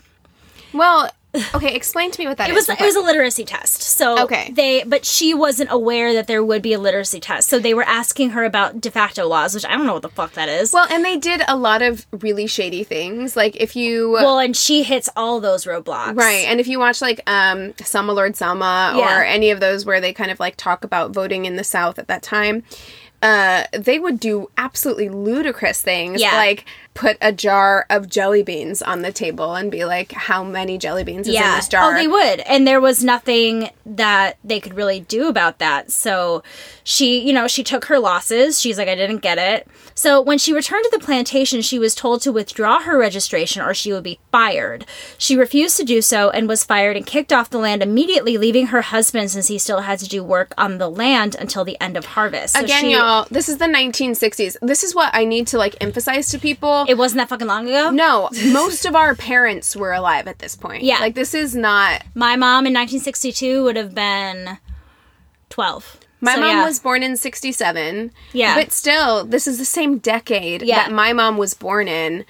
well, okay. Explain to me what that It is. was it was a literacy test. So Okay. they but she wasn't aware that there would be a literacy test. So they were asking her about de facto laws, which I don't know what the fuck that is. Well, and they did a lot of really shady things. Like if you Well, and she hits all those roadblocks. Right. And if you watch like um Selma Lord Selma Yeah. or any of those where they kind of like talk about voting in the South at that time, uh they would do absolutely ludicrous things Yeah. like put a jar of jelly beans on the table and be like how many jelly beans is in Yeah. this jar. Oh, they would. And there was nothing that they could really do about that. So she, you know, she took her losses. She's like, I didn't get it. So when she returned to the plantation, she was told to withdraw her registration or she would be fired. She refused to do so and was fired and kicked off the land immediately, leaving her husband since he still had to do work on the land until the end of harvest. So Again, she, y'all, all, this is the 1960s. This is what I need to like emphasize to people. It wasn't that fucking long ago. no, most of our parents were alive at this point. Yeah. Like this is not My mom in 1962 would have been 12. My So, mom yeah. was born in 67. Yeah. But still, this is the same decade Yeah. that my mom was born in.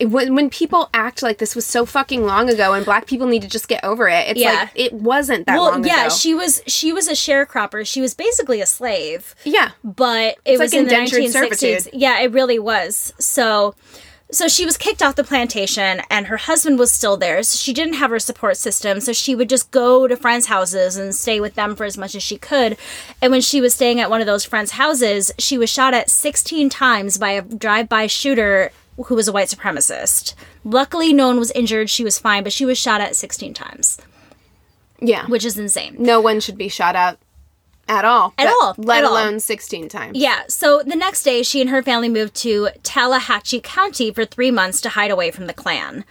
When, when people act like this was so fucking long ago and black people need to just get over it, it's Yeah. like it wasn't that Well, long yeah, ago. she was she was a sharecropper. She was basically a slave. yeah. but it was like in the 1960s. servitude. Yeah, it really was. So so she was kicked off the plantation and her husband was still there. So she didn't have her support system, so she would just go to friends' houses and stay with them for as much as she could. And when she was staying at one of those friends' houses, she was shot at 16 times by a drive-by shooter who was a white supremacist. Luckily no one was injured, she was fine, but she was shot at 16 times, Yeah. which is insane. no one should be shot at at all. At all, Let at all. alone 16 times. Yeah, so the next day, she and her family moved to Tallahatchie County for three months to hide away from the Klan.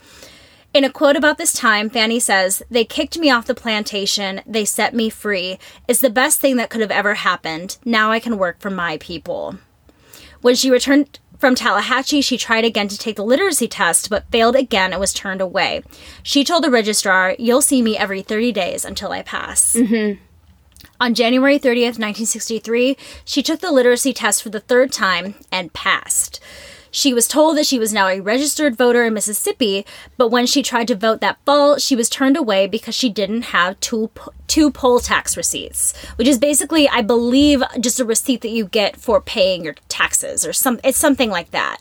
In a quote about this time, Fannie says, They kicked me off the plantation. They set me free. It's the best thing that could have ever happened. Now I can work for my people. When she returned from Tallahatchie, she tried again to take the literacy test, but failed again and was turned away. She told the registrar, You'll see me every 30 days until I pass. Mm-hmm. On January 30th, 1963, she took the literacy test for the third time and passed. She was told that she was now a registered voter in Mississippi, but when she tried to vote that fall, she was turned away because she didn't have two two poll tax receipts, which is basically, I believe, just a receipt that you get for paying your taxes or some. It's something like that.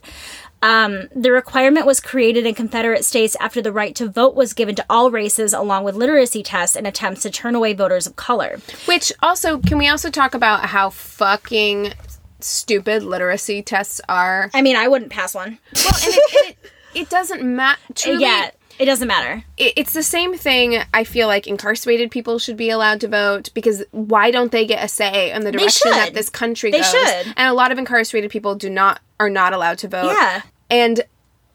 Um, the requirement was created in Confederate states after the right to vote was given to all races, along with literacy tests and attempts to turn away voters of color. Which also, can we also talk about how fucking stupid literacy tests are? I mean, I wouldn't pass one. Well, and it, it, it doesn't matter. Yeah, it doesn't matter. it- it's the same thing I feel like incarcerated people should be allowed to vote because why don't they get a say in the direction that this country They goes? should. And a lot of incarcerated people do not are not allowed to vote. Yeah. And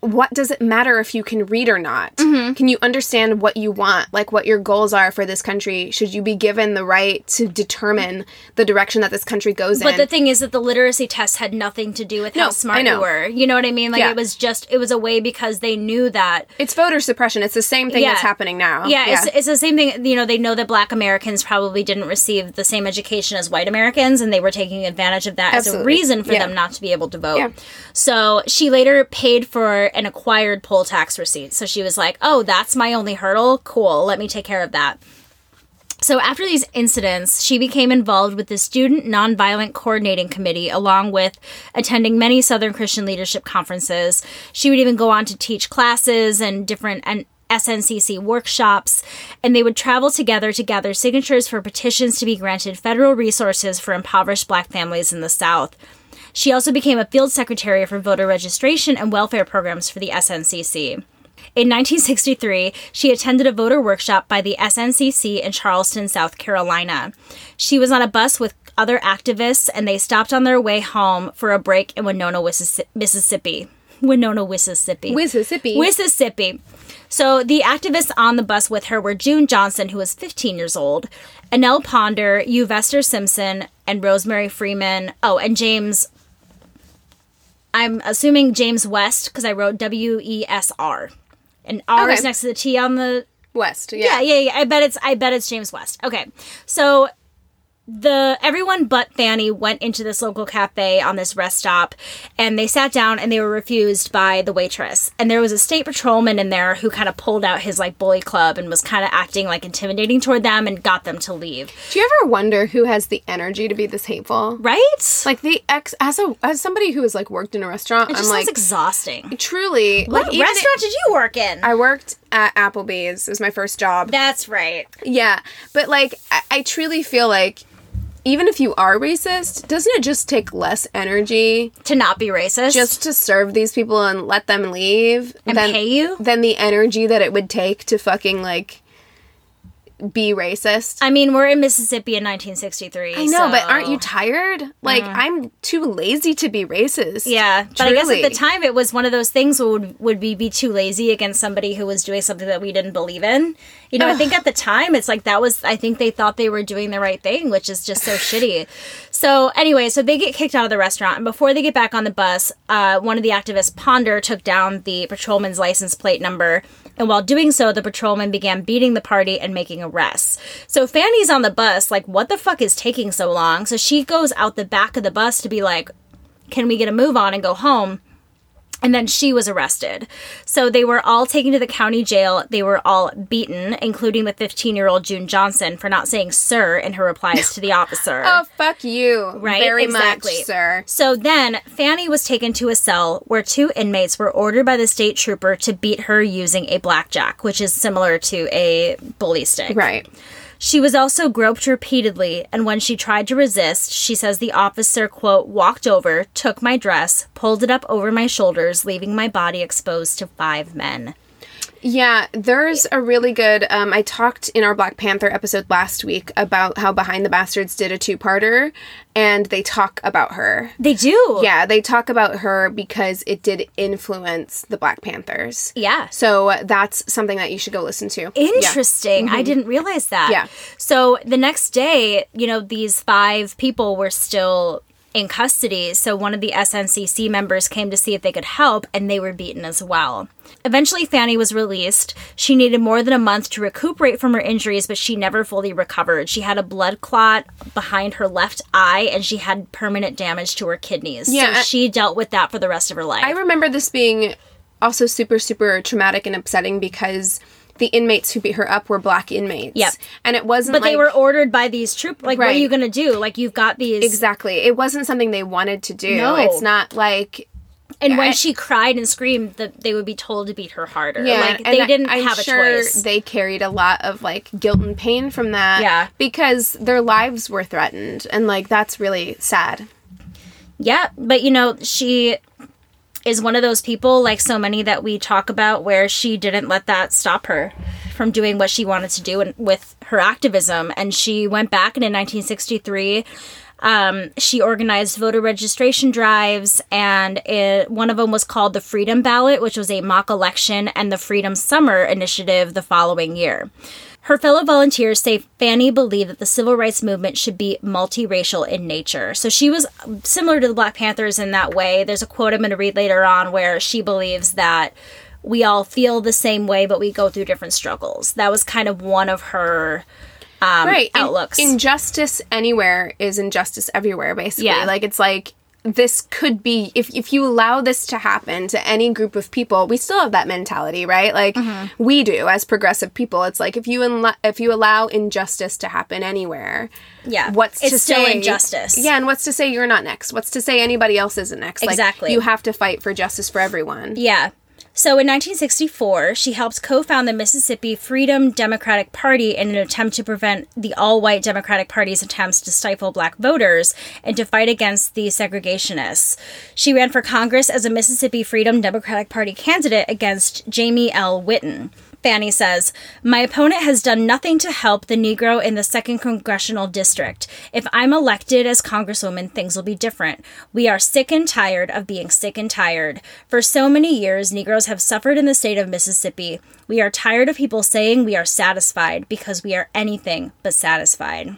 what does it matter if you can read or not? Mm-hmm. Can you understand what you want, like what your goals are for this country? Should you be given the right to determine the direction that this country goes But in? But the thing is that the literacy test had nothing to do with No, how smart you were. You know what I mean? Like Yeah. it was just it was a way because they knew that it's voter suppression. It's the same thing Yeah. that's happening now. yeah, It's, it's the same thing. You know, they know that black Americans probably didn't receive the same education as white Americans, and they were taking advantage of that as a reason for Yeah. them not to be able to vote. Yeah. So she later paid for an acquired poll tax receipt. So she was like, oh, that's my only hurdle? Cool, let me take care of that. So after these incidents, she became involved with the Student Nonviolent Coordinating Committee, along with attending many Southern Christian leadership conferences. She would even go on to teach classes and different and SNCC workshops, and they would travel together to gather signatures for petitions to be granted federal resources for impoverished black families in the South. She also became a field secretary for voter registration and welfare programs for the SNCC. In 1963, she attended a voter workshop by the SNCC in Charleston, South Carolina. She was on a bus with other activists, and they stopped on their way home for a break in Winona, Mississippi. Winona, Mississippi. Mississippi. Mississippi. So the activists on the bus with her were June Johnson, who was 15 years old, Annelle Ponder, Vester Simpson, and Rosemary Freeman. Oh, and James. I'm assuming James West because I wrote W E S R, and R is next to the T on the West. yeah, yeah, yeah. I bet it's I bet it's James West. Okay. So the everyone but Fannie went into this local cafe on this rest stop and they sat down and they were refused by the waitress. And there was a state patrolman in there who kind of pulled out his like bully club and was kind of acting like intimidating toward them and got them to leave. Do you ever wonder who has the energy to be this hateful? Right? Like the ex as a as somebody who has like worked in a restaurant, it I'm like exhausting. truly What like restaurant did you work in? I worked at Applebee's. It was my first job. That's right. Yeah, but like I, I truly feel like even if you are racist, doesn't it just take less energy To not be racist. just to serve these people and let them leave And than, pay you? than the energy that it would take to fucking like be racist. I mean, we're in Mississippi in 1963. I know, but aren't you tired? Like, I'm too lazy to be racist. Yeah, but I guess at the time it was one of those things would would we be too lazy against somebody who was doing something that we didn't believe in? You know, I think at the time it's like that was I think they thought they were doing the right thing, which is just so shitty. So anyway, so they get kicked out of the restaurant, and before they get back on the bus, uh, one of the activists, Ponder, took down the patrolman's license plate number. And while doing so, the patrolman began beating the party and making arrests. So Fannie's on the bus, like, what the fuck is taking so long? So she goes out the back of the bus to be like, can we get a move on and go home? And then she was arrested. So they were all taken to the county jail. They were all beaten, including the 15 year old June Johnson for not saying sir in her replies to the officer. Oh, fuck you. Right? Very Exactly. much, sir. So then Fannie was taken to a cell where two inmates were ordered by the state trooper to beat her using a blackjack, which is similar to a bully stick. Right. She was also groped repeatedly, and when she tried to resist, she says the officer, quote, walked over, took my dress, pulled it up over my shoulders, leaving my body exposed to five men. Yeah, there's a really good. Um, I talked in our Black Panther episode last week about how Behind the Bastards did a two parter, and they talk about her. They do. Yeah, they talk about her because it did influence the Black Panthers. Yeah. So that's something that you should go listen to. Yeah. Interesting. I didn't realize that. Yeah. So the next day, you know, these five people were still in custody. So one of the SNCC members came to see if they could help, and they were beaten as well. Eventually, Fannie was released. She needed more than a month to recuperate from her injuries, but she never fully recovered. She had a blood clot behind her left eye, and she had permanent damage to her kidneys. Yeah, So I- she dealt with that for the rest of her life. I remember this being also super, super traumatic and upsetting because the inmates who beat her up were black inmates. Yep. And it wasn't but like, they were ordered by these troop. Like, what are you going to do? Like, you've got these. Exactly. It wasn't something they wanted to do. No. It's not like And when I- she cried and screamed, that they would be told to beat her harder. yeah, like they I- didn't I'm have a sure choice. They carried a lot of like guilt and pain from that. Yeah. Because their lives were threatened. And like that's really sad. yeah, but you know, she is one of those people, like so many that we talk about, where she didn't let that stop her from doing what she wanted to do and with her activism. And she went back and in 1963. Um, she organized voter registration drives, and it, one of them was called the Freedom Ballot, which was a mock election, and the Freedom Summer Initiative the following year. Her fellow volunteers say Fannie believed that the civil rights movement should be multiracial in nature. So she was similar to the Black Panthers in that way. There's a quote I'm going to read later on where she believes that we all feel the same way, but we go through different struggles. That was kind of one of her um, right. In- outlooks. injustice anywhere is injustice everywhere, basically. Yeah. Like it's like this could be if if you allow this to happen to any group of people, we still have that mentality, right? Like Mm-hmm. we do as progressive people. It's like if you enla- if you allow injustice to happen anywhere, Yeah. what's It's to still say injustice. Yeah, and what's to say you're not next? What's to say anybody else isn't next? Like, Exactly. you have to fight for justice for everyone. Yeah. So in 1964, she helped co found the Mississippi Freedom Democratic Party in an attempt to prevent the all white Democratic Party's attempts to stifle black voters and to fight against the segregationists. She ran for Congress as a Mississippi Freedom Democratic Party candidate against Jamie L. Whitten. Fannie says, My opponent has done nothing to help the Negro in the 2nd Congressional District. If I'm elected as Congresswoman, things will be different. We are sick and tired of being sick and tired. For so many years, Negroes have suffered in the state of Mississippi. We are tired of people saying we are satisfied because we are anything but satisfied.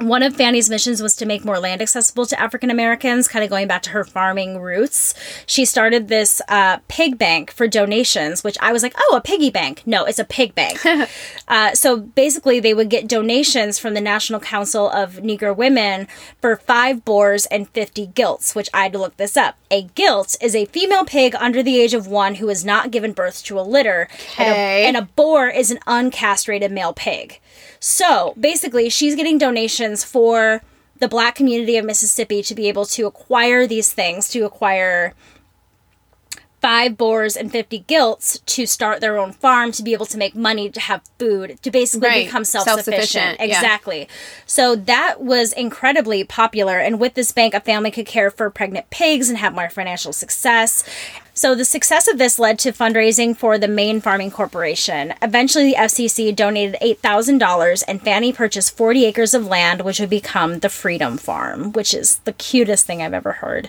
One of Fannie's missions was to make more land accessible to African Americans, kind of going back to her farming roots. She started this uh, pig bank for donations, which I was like, oh, a piggy bank. No, it's a pig bank. uh, so basically, they would get donations from the National Council of Negro Women for five boars and 50 gilts, which I had to look this up. A gilt is a female pig under the age of one who has not given birth to a litter, and, a, and a boar is an uncastrated male pig. So basically, she's getting donations for the black community of Mississippi to be able to acquire these things, to acquire five boars and 50 gilts to start their own farm to be able to make money to have food to basically Right. become self-sufficient, Self-sufficient, yeah. exactly so that was incredibly popular and with this bank a family could care for pregnant pigs and have more financial success so the success of this led to fundraising for the Maine Farming Corporation. Eventually, the FCC donated $8,000 and Fannie purchased 40 acres of land, which would become the Freedom Farm, which is the cutest thing I've ever heard.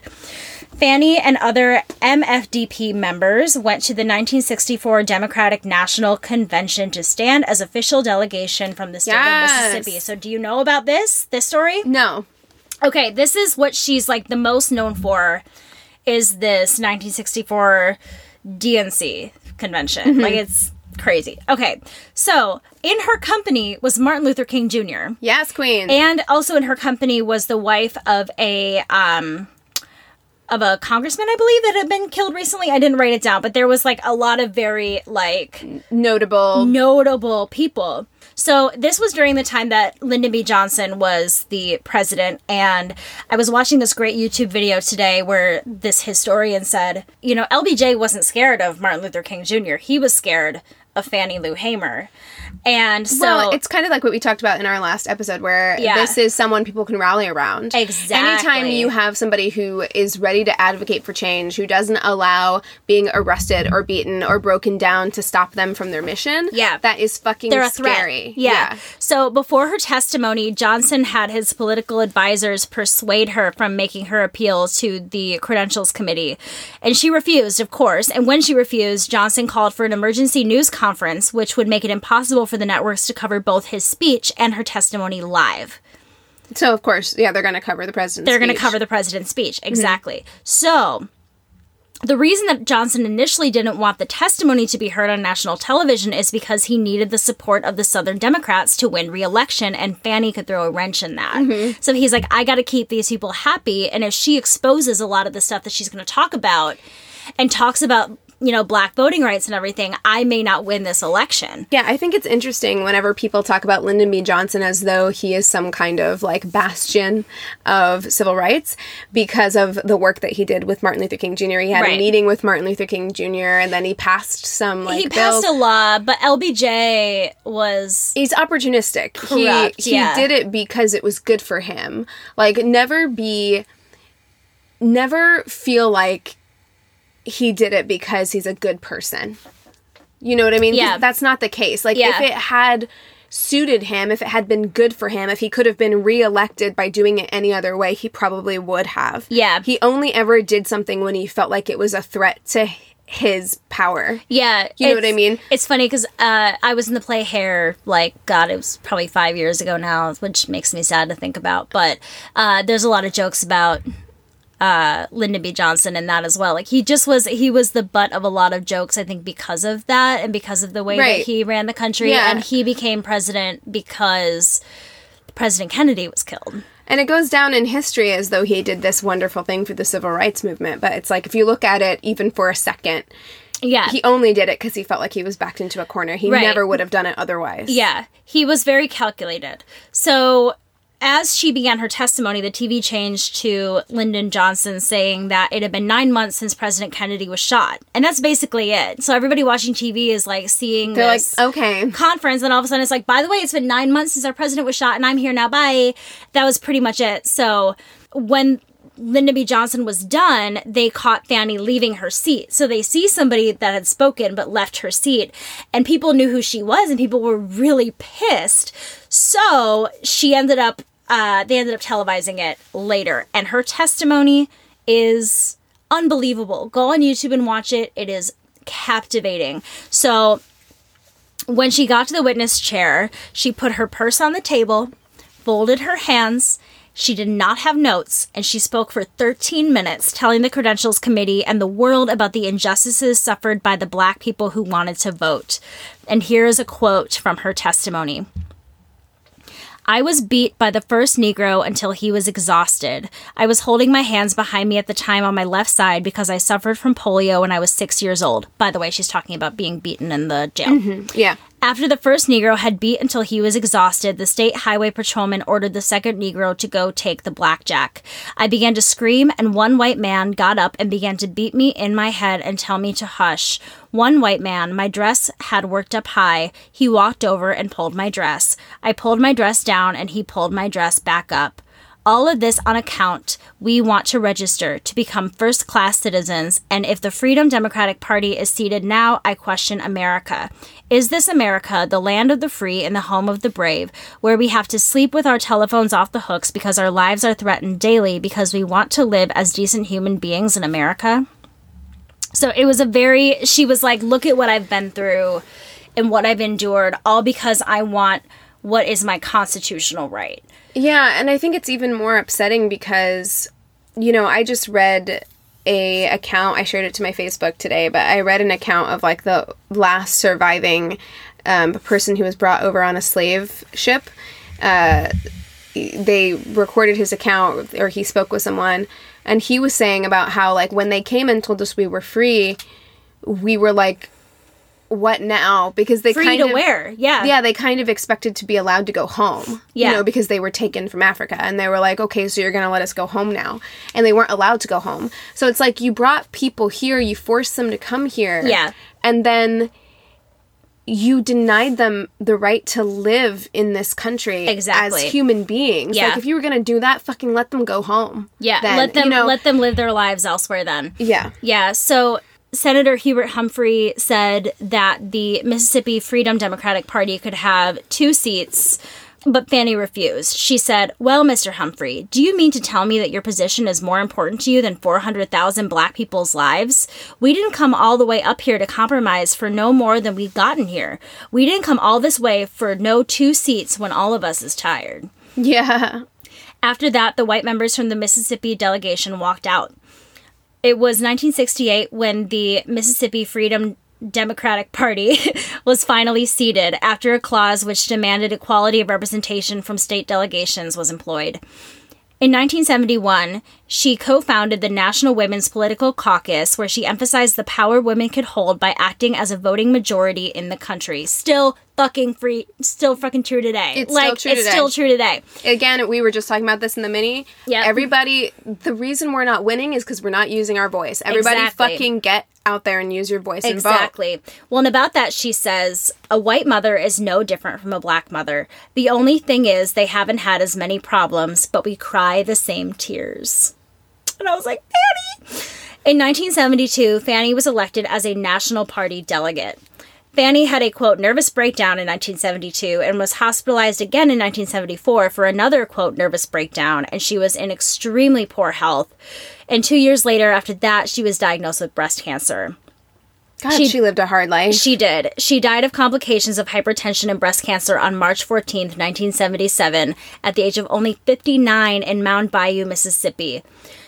Fannie and other MFDP members went to the 1964 Democratic National Convention to stand as official delegation from the state Yes. of Mississippi. So, do you know about this? This story? No. Okay, this is what she's like the most known for is this 1964 DNC convention. Like it's crazy. Okay. So, in her company was Martin Luther King Jr. Yes, Queen. And also in her company was the wife of a um of a congressman, I believe, that had been killed recently. I didn't write it down, but there was like a lot of very like Notable. notable people. So this was during the time that Lyndon B. Johnson was the president, and I was watching this great YouTube video today where this historian said, you know, LBJ wasn't scared of Martin Luther King Jr. He was scared of Fannie Lou Hamer, and so well, it's kind of like what we talked about in our last episode, where Yeah. this is someone people can rally around. Exactly. Anytime you have somebody who is ready to advocate for change, who doesn't allow being arrested or beaten or broken down to stop them from their mission, Yeah. that is fucking they're a scary. threat. Yeah. So before her testimony, Johnson had his political advisors persuade her from making her appeal to the Credentials Committee. And she refused, of course. And when she refused, Johnson called for an emergency news conference, which would make it impossible for the networks to cover both his speech and her testimony live. So of course, yeah, they're going to cover the president's. They're going to cover the president's speech. Mm-hmm. Exactly. So, the reason that Johnson initially didn't want the testimony to be heard on national television is because he needed the support of the Southern Democrats to win re-election, and Fannie could throw a wrench in that. Mm-hmm. So he's like, I got to keep these people happy, and if she exposes a lot of the stuff that she's going to talk about, and talks about you know black voting rights and everything, I may not win this election. Yeah, I think it's interesting whenever people talk about Lyndon B. Johnson as though he is some kind of like bastion of civil rights because of the work that he did with Martin Luther King Jr. He had Right. a meeting with Martin Luther King Jr. and then he passed some like he bills. passed a law, but LBJ was He's opportunistic. Correct, he he yeah. did it because it was good for him. Like never be never feel like he did it because he's a good person. You know what I mean? Yeah. That's not the case. Like Yeah. if it had suited him, if it had been good for him, if he could have been reelected by doing it any other way, he probably would have. Yeah. He only ever did something when he felt like it was a threat to his power. Yeah, You know what I mean? It's funny because uh, I was in the play Hair, like God, it was probably five years ago now, which makes me sad to think about. But uh, there's a lot of jokes about uh, Lyndon B. Johnson and that as well. Like he just was, he was the butt of a lot of jokes. I think because of that and because of the way Right. that he ran the country, Yeah. and he became president because President Kennedy was killed. And it goes down in history as though he did this wonderful thing for the civil rights movement. But it's like, if you look at it even for a second, Yeah, he only did it because he felt like he was backed into a corner. He Right. never would have done it otherwise. Yeah, he was very calculated. So, as she began her testimony, the TV changed to Lyndon Johnson saying that it had been nine months since President Kennedy was shot. And that's basically it. So, everybody watching TV is like seeing They're this like, okay. conference, and all of a sudden it's like, by the way, it's been nine months since our president was shot, and I'm here now. Bye. That was pretty much it. So, when Lyndon B. Johnson was done, they caught Fannie leaving her seat. So they see somebody that had spoken but left her seat, and people knew who she was, and people were really pissed. So she ended up, uh, they ended up televising it later, and her testimony is unbelievable. Go on YouTube and watch it. It is captivating. So when she got to the witness chair, she put her purse on the table, folded her hands. She did not have notes, and she spoke for 13 minutes, telling the Credentials Committee and the world about the injustices suffered by the black people who wanted to vote. And here is a quote from her testimony. I was beat by the first Negro until he was exhausted. I was holding my hands behind me at the time on my left side because I suffered from polio when I was six years old. By the way, she's talking about being beaten in the jail. Mm-hmm. Yeah. After the first Negro had beat until he was exhausted, the state highway patrolman ordered the second Negro to go take the blackjack. I began to scream, and one white man got up and began to beat me in my head and tell me to hush. One white man, my dress had worked up high. He walked over and pulled my dress. I pulled my dress down, and he pulled my dress back up. All of this on account we want to register to become first class citizens, and if the Freedom Democratic Party is seated now, I question America. Is this America, the land of the free and the home of the brave, where we have to sleep with our telephones off the hooks because our lives are threatened daily because we want to live as decent human beings in America? So it was a very, she was like, look at what I've been through and what I've endured, all because I want what is my constitutional right. Yeah, and I think it's even more upsetting because, you know, I just read a account. I shared it to my Facebook today, but I read an account of like the last surviving um, person who was brought over on a slave ship. Uh, they recorded his account, or he spoke with someone, and he was saying about how like when they came and told us we were free, we were like what now? Because they Free kind to of wear, yeah. yeah, they kind of expected to be allowed to go home. Yeah. You know, because they were taken from Africa and they were like, okay, so you're going to let us go home now. And they weren't allowed to go home. So it's like you brought people here, you forced them to come here. Yeah. And then you denied them the right to live in this country Exactly. as human beings. Yeah. Like if you were going to do that, fucking let them go home. Yeah, Then, let them you know, let them live their lives elsewhere then. Yeah. Yeah, so Senator Hubert Humphrey said that the Mississippi Freedom Democratic Party could have two seats, but Fannie refused. She said, Well, Mr. Humphrey, do you mean to tell me that your position is more important to you than 400,000 black people's lives? We didn't come all the way up here to compromise for no more than we've gotten here. We didn't come all this way for no two seats when all of us is tired. Yeah. After that, the white members from the Mississippi delegation walked out. It was 1968 when the Mississippi Freedom Democratic Party was finally seated after a clause which demanded equality of representation from state delegations was employed. In 1971, she co founded the National Women's Political Caucus, where she emphasized the power women could hold by acting as a voting majority in the country. Still fucking free, still fucking true today. It's still true it's today. still true today. Again, we were just talking about this in the mini. Yeah. Everybody, the reason we're not winning is because we're not using our voice. Everybody Exactly. fucking get out there and use your voice. Exactly. Well, and about that, she says a white mother is no different from a black mother. The only thing is they haven't had as many problems, but we cry the same tears. And I was like, Fannie! In 1972, Fannie was elected as a National Party delegate. Fannie had a quote nervous breakdown in 1972 and was hospitalized again in 1974 for another quote nervous breakdown, and she was in extremely poor health. And two years later, after that, she was diagnosed with breast cancer. God, She- she, lived a hard life. She did. She died of complications of hypertension and breast cancer on March 14th, 1977, at the age of only 59 in Mound Bayou, Mississippi.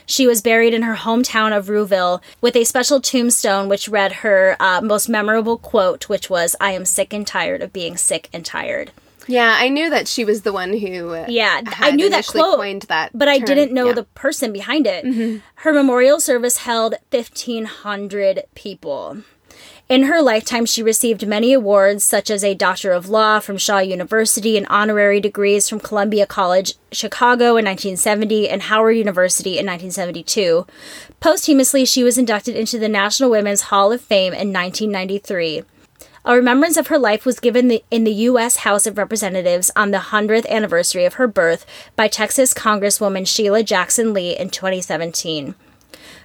She was buried in her hometown of Ruleville with a special tombstone which read her uh, most memorable quote, which was, I am sick and tired of being sick and tired. Yeah, I knew that she was the one who. Yeah, I knew that quote, Coined that, but I didn't know Yeah. the person behind it. Mm-hmm. Her memorial service held 1,500 people. In her lifetime, she received many awards, such as a Doctor of Law from Shaw University and honorary degrees from Columbia College, Chicago in 1970, and Howard University in 1972. Posthumously, she was inducted into the National Women's Hall of Fame in 1993. A remembrance of her life was given the, in the U.S. House of Representatives on the 100th anniversary of her birth by Texas Congresswoman Sheila Jackson Lee in 2017.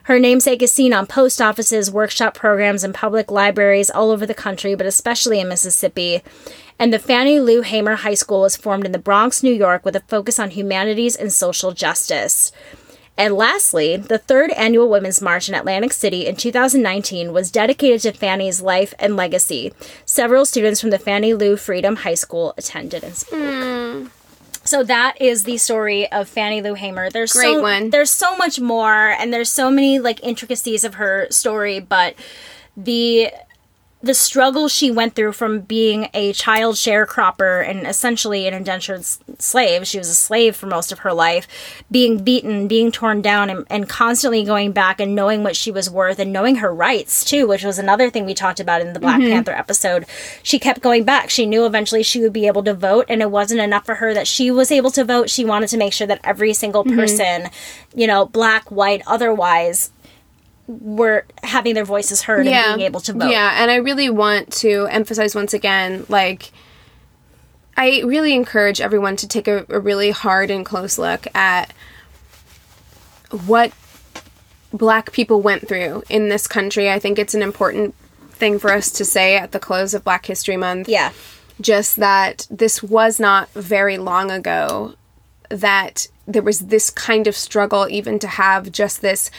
Her namesake is seen on post offices, workshop programs, and public libraries all over the country, but especially in Mississippi. And the Fannie Lou Hamer High School was formed in the Bronx, New York, with a focus on humanities and social justice. And lastly, the third annual Women's March in Atlantic City in 2019 was dedicated to Fannie's life and legacy. Several students from the Fannie Lou Freedom High School attended and spoke. Hmm. So that is the story of Fannie Lou Hamer. There's Great so, one. There's so much more, and there's so many like intricacies of her story, but the the struggle she went through from being a child sharecropper and essentially an indentured slave. She was a slave for most of her life, being beaten, being torn down, and, and constantly going back and knowing what she was worth and knowing her rights too, which was another thing we talked about in the Black mm-hmm. Panther episode. She kept going back. She knew eventually she would be able to vote, and it wasn't enough for her that she was able to vote. She wanted to make sure that every single mm-hmm. person, you know, black, white, otherwise, were having their voices heard and being able to vote. Yeah, and I really want to emphasize once again, like, I really encourage everyone to take a, a really hard and close look at what black people went through in this country. I think it's an important thing for us to say at the close of Black History Month Yeah. just that this was not very long ago that there was this kind of struggle even to have just this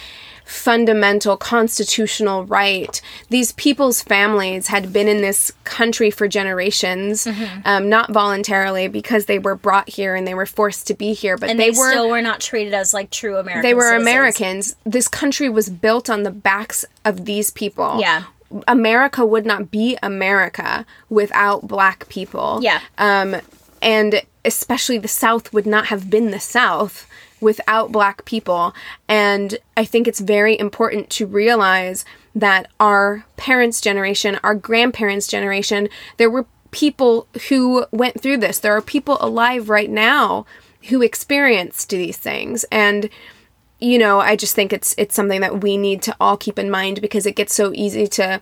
fundamental constitutional right these people's families had been in this country for generations um, not voluntarily because they were brought here and they were forced to be here but they, they, were still were not treated as like true Americans. they were Americans. This country was built on the backs of these people. Yeah. America would not be America without black people. Yeah. Um, and especially the South would not have been the South without black people. And I think it's very important to realize that our parents' generation, our grandparents' generation, there were people who went through this. There are people alive right now who experienced these things. And you know, I just think it's it's something that we need to all keep in mind because it gets so easy to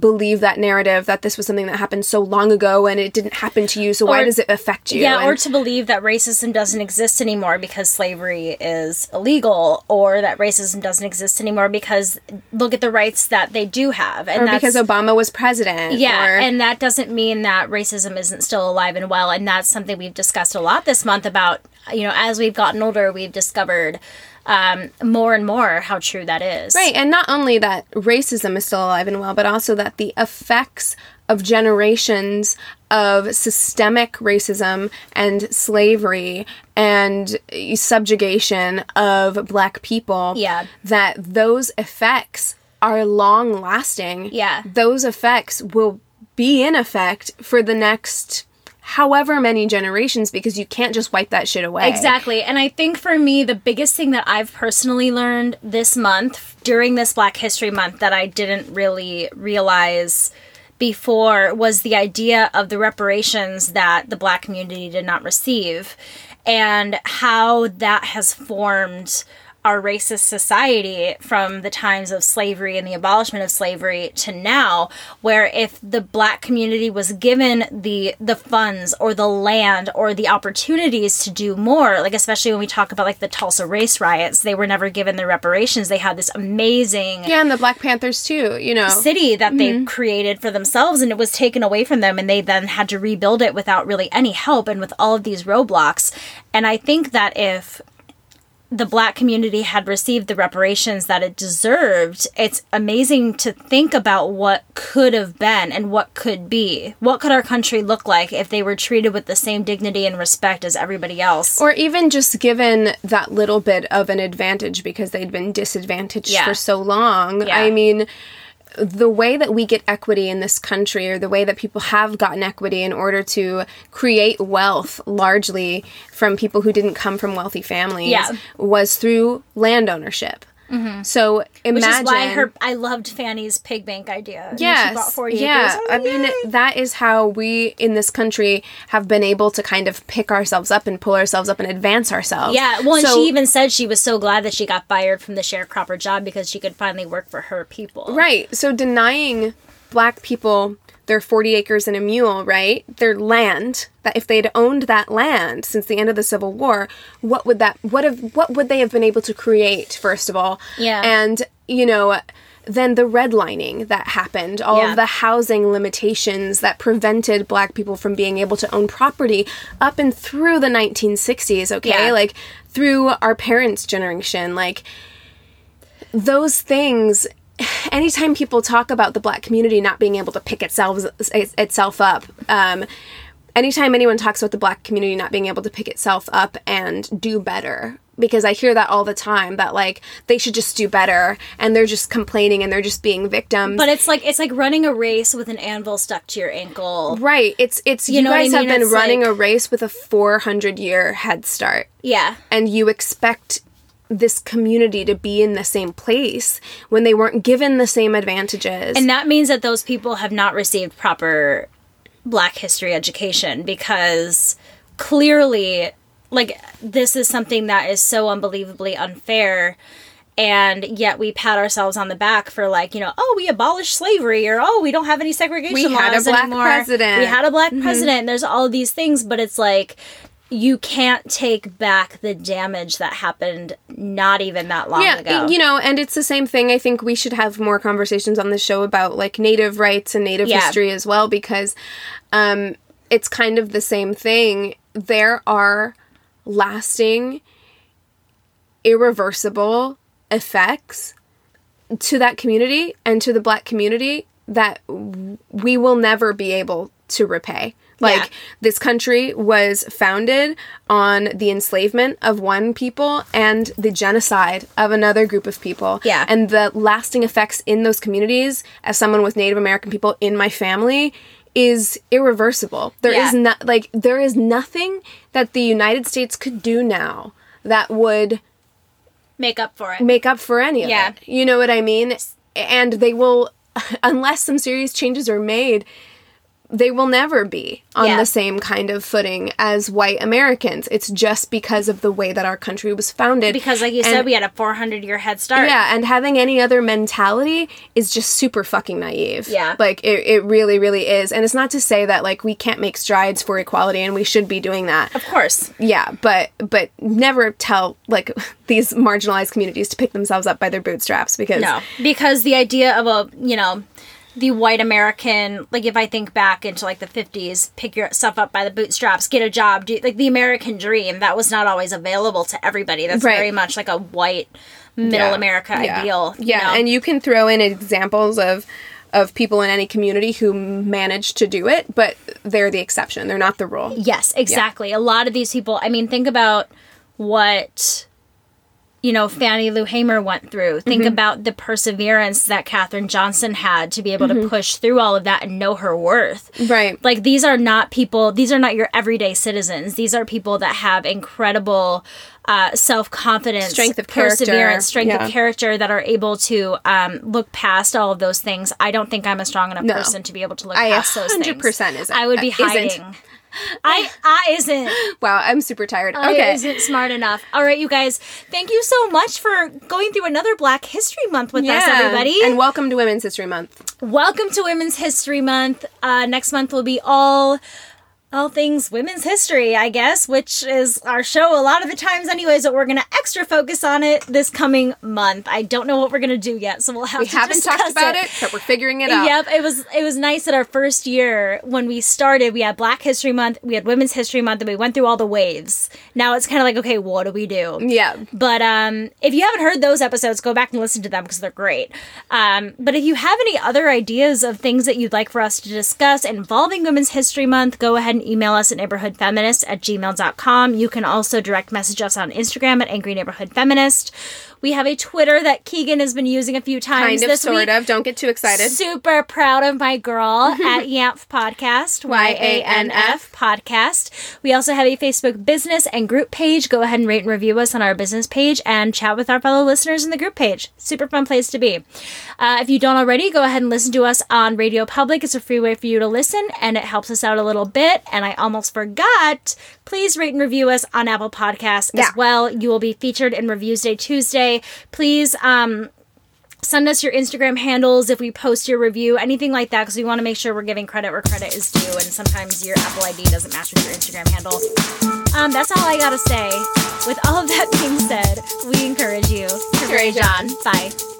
believe that narrative that this was something that happened so long ago and it didn't happen to you so why does it affect you? Yeah, And- or to believe that racism doesn't exist anymore because slavery is illegal, or that racism doesn't exist anymore because look at the rights that they do have, and or that's because Obama was president yeah, or, and that doesn't mean that racism isn't still alive and well, and that's something we've discussed a lot this month about you know as we've gotten older, we've discovered um, more and more how true that is. Right, and not only that racism is still alive and well, but also that the effects of generations of systemic racism and slavery and subjugation of black people, Yeah. that those effects are long lasting. Yeah. Those effects will be in effect for the next however many generations because you can't just wipe that shit away. Exactly. And I think for me, the biggest thing that I've personally learned this month during this Black History Month that I didn't really realize before was the idea of the reparations that the black community did not receive and how that has formed our racist society from the times of slavery and the abolishment of slavery to now where if the black community was given the the funds or the land or the opportunities to do more like especially when we talk about like the Tulsa race riots they were never given the reparations. They had this amazing Yeah, and the Black Panthers too, you know. city that they mm-hmm. created for themselves and it was taken away from them and they then had to rebuild it without really any help and with all of these roadblocks. And i think that if the black community had received the reparations that it deserved it's amazing to think about what could have been and what could be what could our country look like if they were treated with the same dignity and respect as everybody else Or even just given that little bit of an advantage because they'd been disadvantaged Yeah. for so long. Yeah. I mean, the way that we get equity in this country, or the way that people have gotten equity in order to create wealth largely from people who didn't come from wealthy families, Yeah. was through land ownership. Mm-hmm. So imagine. which is why her i loved fannie's pig bank idea And she Yes. bought 40 yeah. acres. I mean, that is how we in this country have been able to kind of pick ourselves up and pull ourselves up and advance ourselves. Yeah, well, and So- she even said she was so glad that she got fired from the sharecropper job because she could finally work for her people. Right. So denying black people their 40 acres and a mule, right? Their land, that if they'd owned that land since the end of the Civil War, what would that what have what would they have been able to create first of all? Yeah. And, you know, then the redlining that happened, all Yeah. of the housing limitations that prevented black people from being able to own property up and through the 1960s, okay? Yeah. Like through our parents' generation, like those things anytime people talk about the black community not being able to pick itself itself up um, anytime anyone talks about the black community not being able to pick itself up and do better because I hear that all the time that like they should just do better and they're just complaining and they're just being victims. But it's like it's like running a race with an anvil stuck to your ankle. right, it's it's you, You know what I guys mean? have been It's running like- a race with a 400 year head start Yeah. and you expect this community to be in the same place when they weren't given the same advantages. And that means that those people have not received proper black history education because clearly like this is something that is so unbelievably unfair and yet we pat ourselves on the back for like you know oh we abolished slavery or oh we don't have any segregation We had a black anymore. president. we had a black mm-hmm. president there's all of these things but it's like you can't take back the damage that happened not even that long yeah, ago you know, and it's the same thing. I think we should have more conversations on the show about like native rights and native Yeah. history as well because um, it's kind of the same thing. There are lasting, irreversible effects to that community and to the black community that w- we will never be able to repay. Like Yeah. this country was founded on the enslavement of one people and the genocide of another group of people. Yeah. And the lasting effects in those communities as someone with Native American people in my family is irreversible. There is Yeah. not like there is nothing that the United States could do now that would make up for it make up for any of Yeah. it. You know what I mean? And they will, unless some serious changes are made, they will never be on Yeah. the same kind of footing as white Americans. It's just because of the way that our country was founded. because like you And- said we had a 400 year head start yeah, and having any other mentality is just super fucking naive. Yeah. Like it, it really, really is. And it's not to say that like we can't make strides for equality and we should be doing that. of course Yeah, but but never tell like these marginalized communities to pick themselves up by their bootstraps because No, because the idea of a you know the white American like if I think back into like the fifties, pick yourself up by the bootstraps, get a job, do like the American dream that was not always available to everybody. That's Right. very much like a white middle Yeah. America Yeah. ideal. you Yeah, know? and you can throw in examples of of people in any community who manage to do it, but they're the exception. They're not the rule. Yes, exactly. A lot of these people, I mean, think about what you know Fannie Lou Hamer went through. Think about the perseverance that Katherine Johnson had to be able to push through all of that and know her worth. Right. Like these are not people. These are not your everyday citizens. These are people that have incredible uh, self confidence, Strength of character. perseverance, strength Yeah. of character that are able to um, look past all of those things. I don't think I'm a strong enough No. person to be able to look I past those things. 100% isn't- I would be isn't. I I isn't. Wow, I'm super tired. I Okay. isn't smart enough. All right, you guys. Thank you so much for going through another Black History Month with us, everybody. And welcome to Women's History Month. Welcome to Women's History Month. Uh, next month will be all all things women's history, I guess, which is our show a lot of the times, anyways. But we're gonna extra focus on it this coming month. I don't know what we're gonna do yet, so we'll have. We to haven't talked about it. but we're figuring it out. Yep, it was it was nice that our first year when we started, we had Black History Month, we had Women's History Month, and we went through all the waves. Now it's kind of like, okay, what do we do? Yeah. But um, if you haven't heard those episodes, go back and listen to them because they're great. Um, but if you have any other ideas of things that you'd like for us to discuss involving Women's History Month, go ahead and email us at neighborhoodfeminist at gmail.com. You can also direct message us on Instagram at Angry Neighborhood Feminist. We have a Twitter that Keegan has been using a few times Kind of, this sort week. of. Don't get too excited. Super proud of my girl at Yanf Podcast, Y A N F Podcast. We also have a Facebook business and group page. Go ahead and rate and review us on our business page and chat with our fellow listeners in the group page. Super fun place to be. Uh, if you don't already, go ahead and listen to us on Radio Public. It's a free way for you to listen and it helps us out a little bit. And I almost forgot, please rate and review us on Apple Podcasts Yeah. as well. You will be featured in Reviews Day Tuesday. Please, um, send us your Instagram handles if we post your review, anything like that, because we want to make sure we're giving credit where credit is due, and sometimes your Apple ID doesn't match with your Instagram handle. Um, that's all I gotta say. With all of that being said, we encourage you to Rage on. Bye.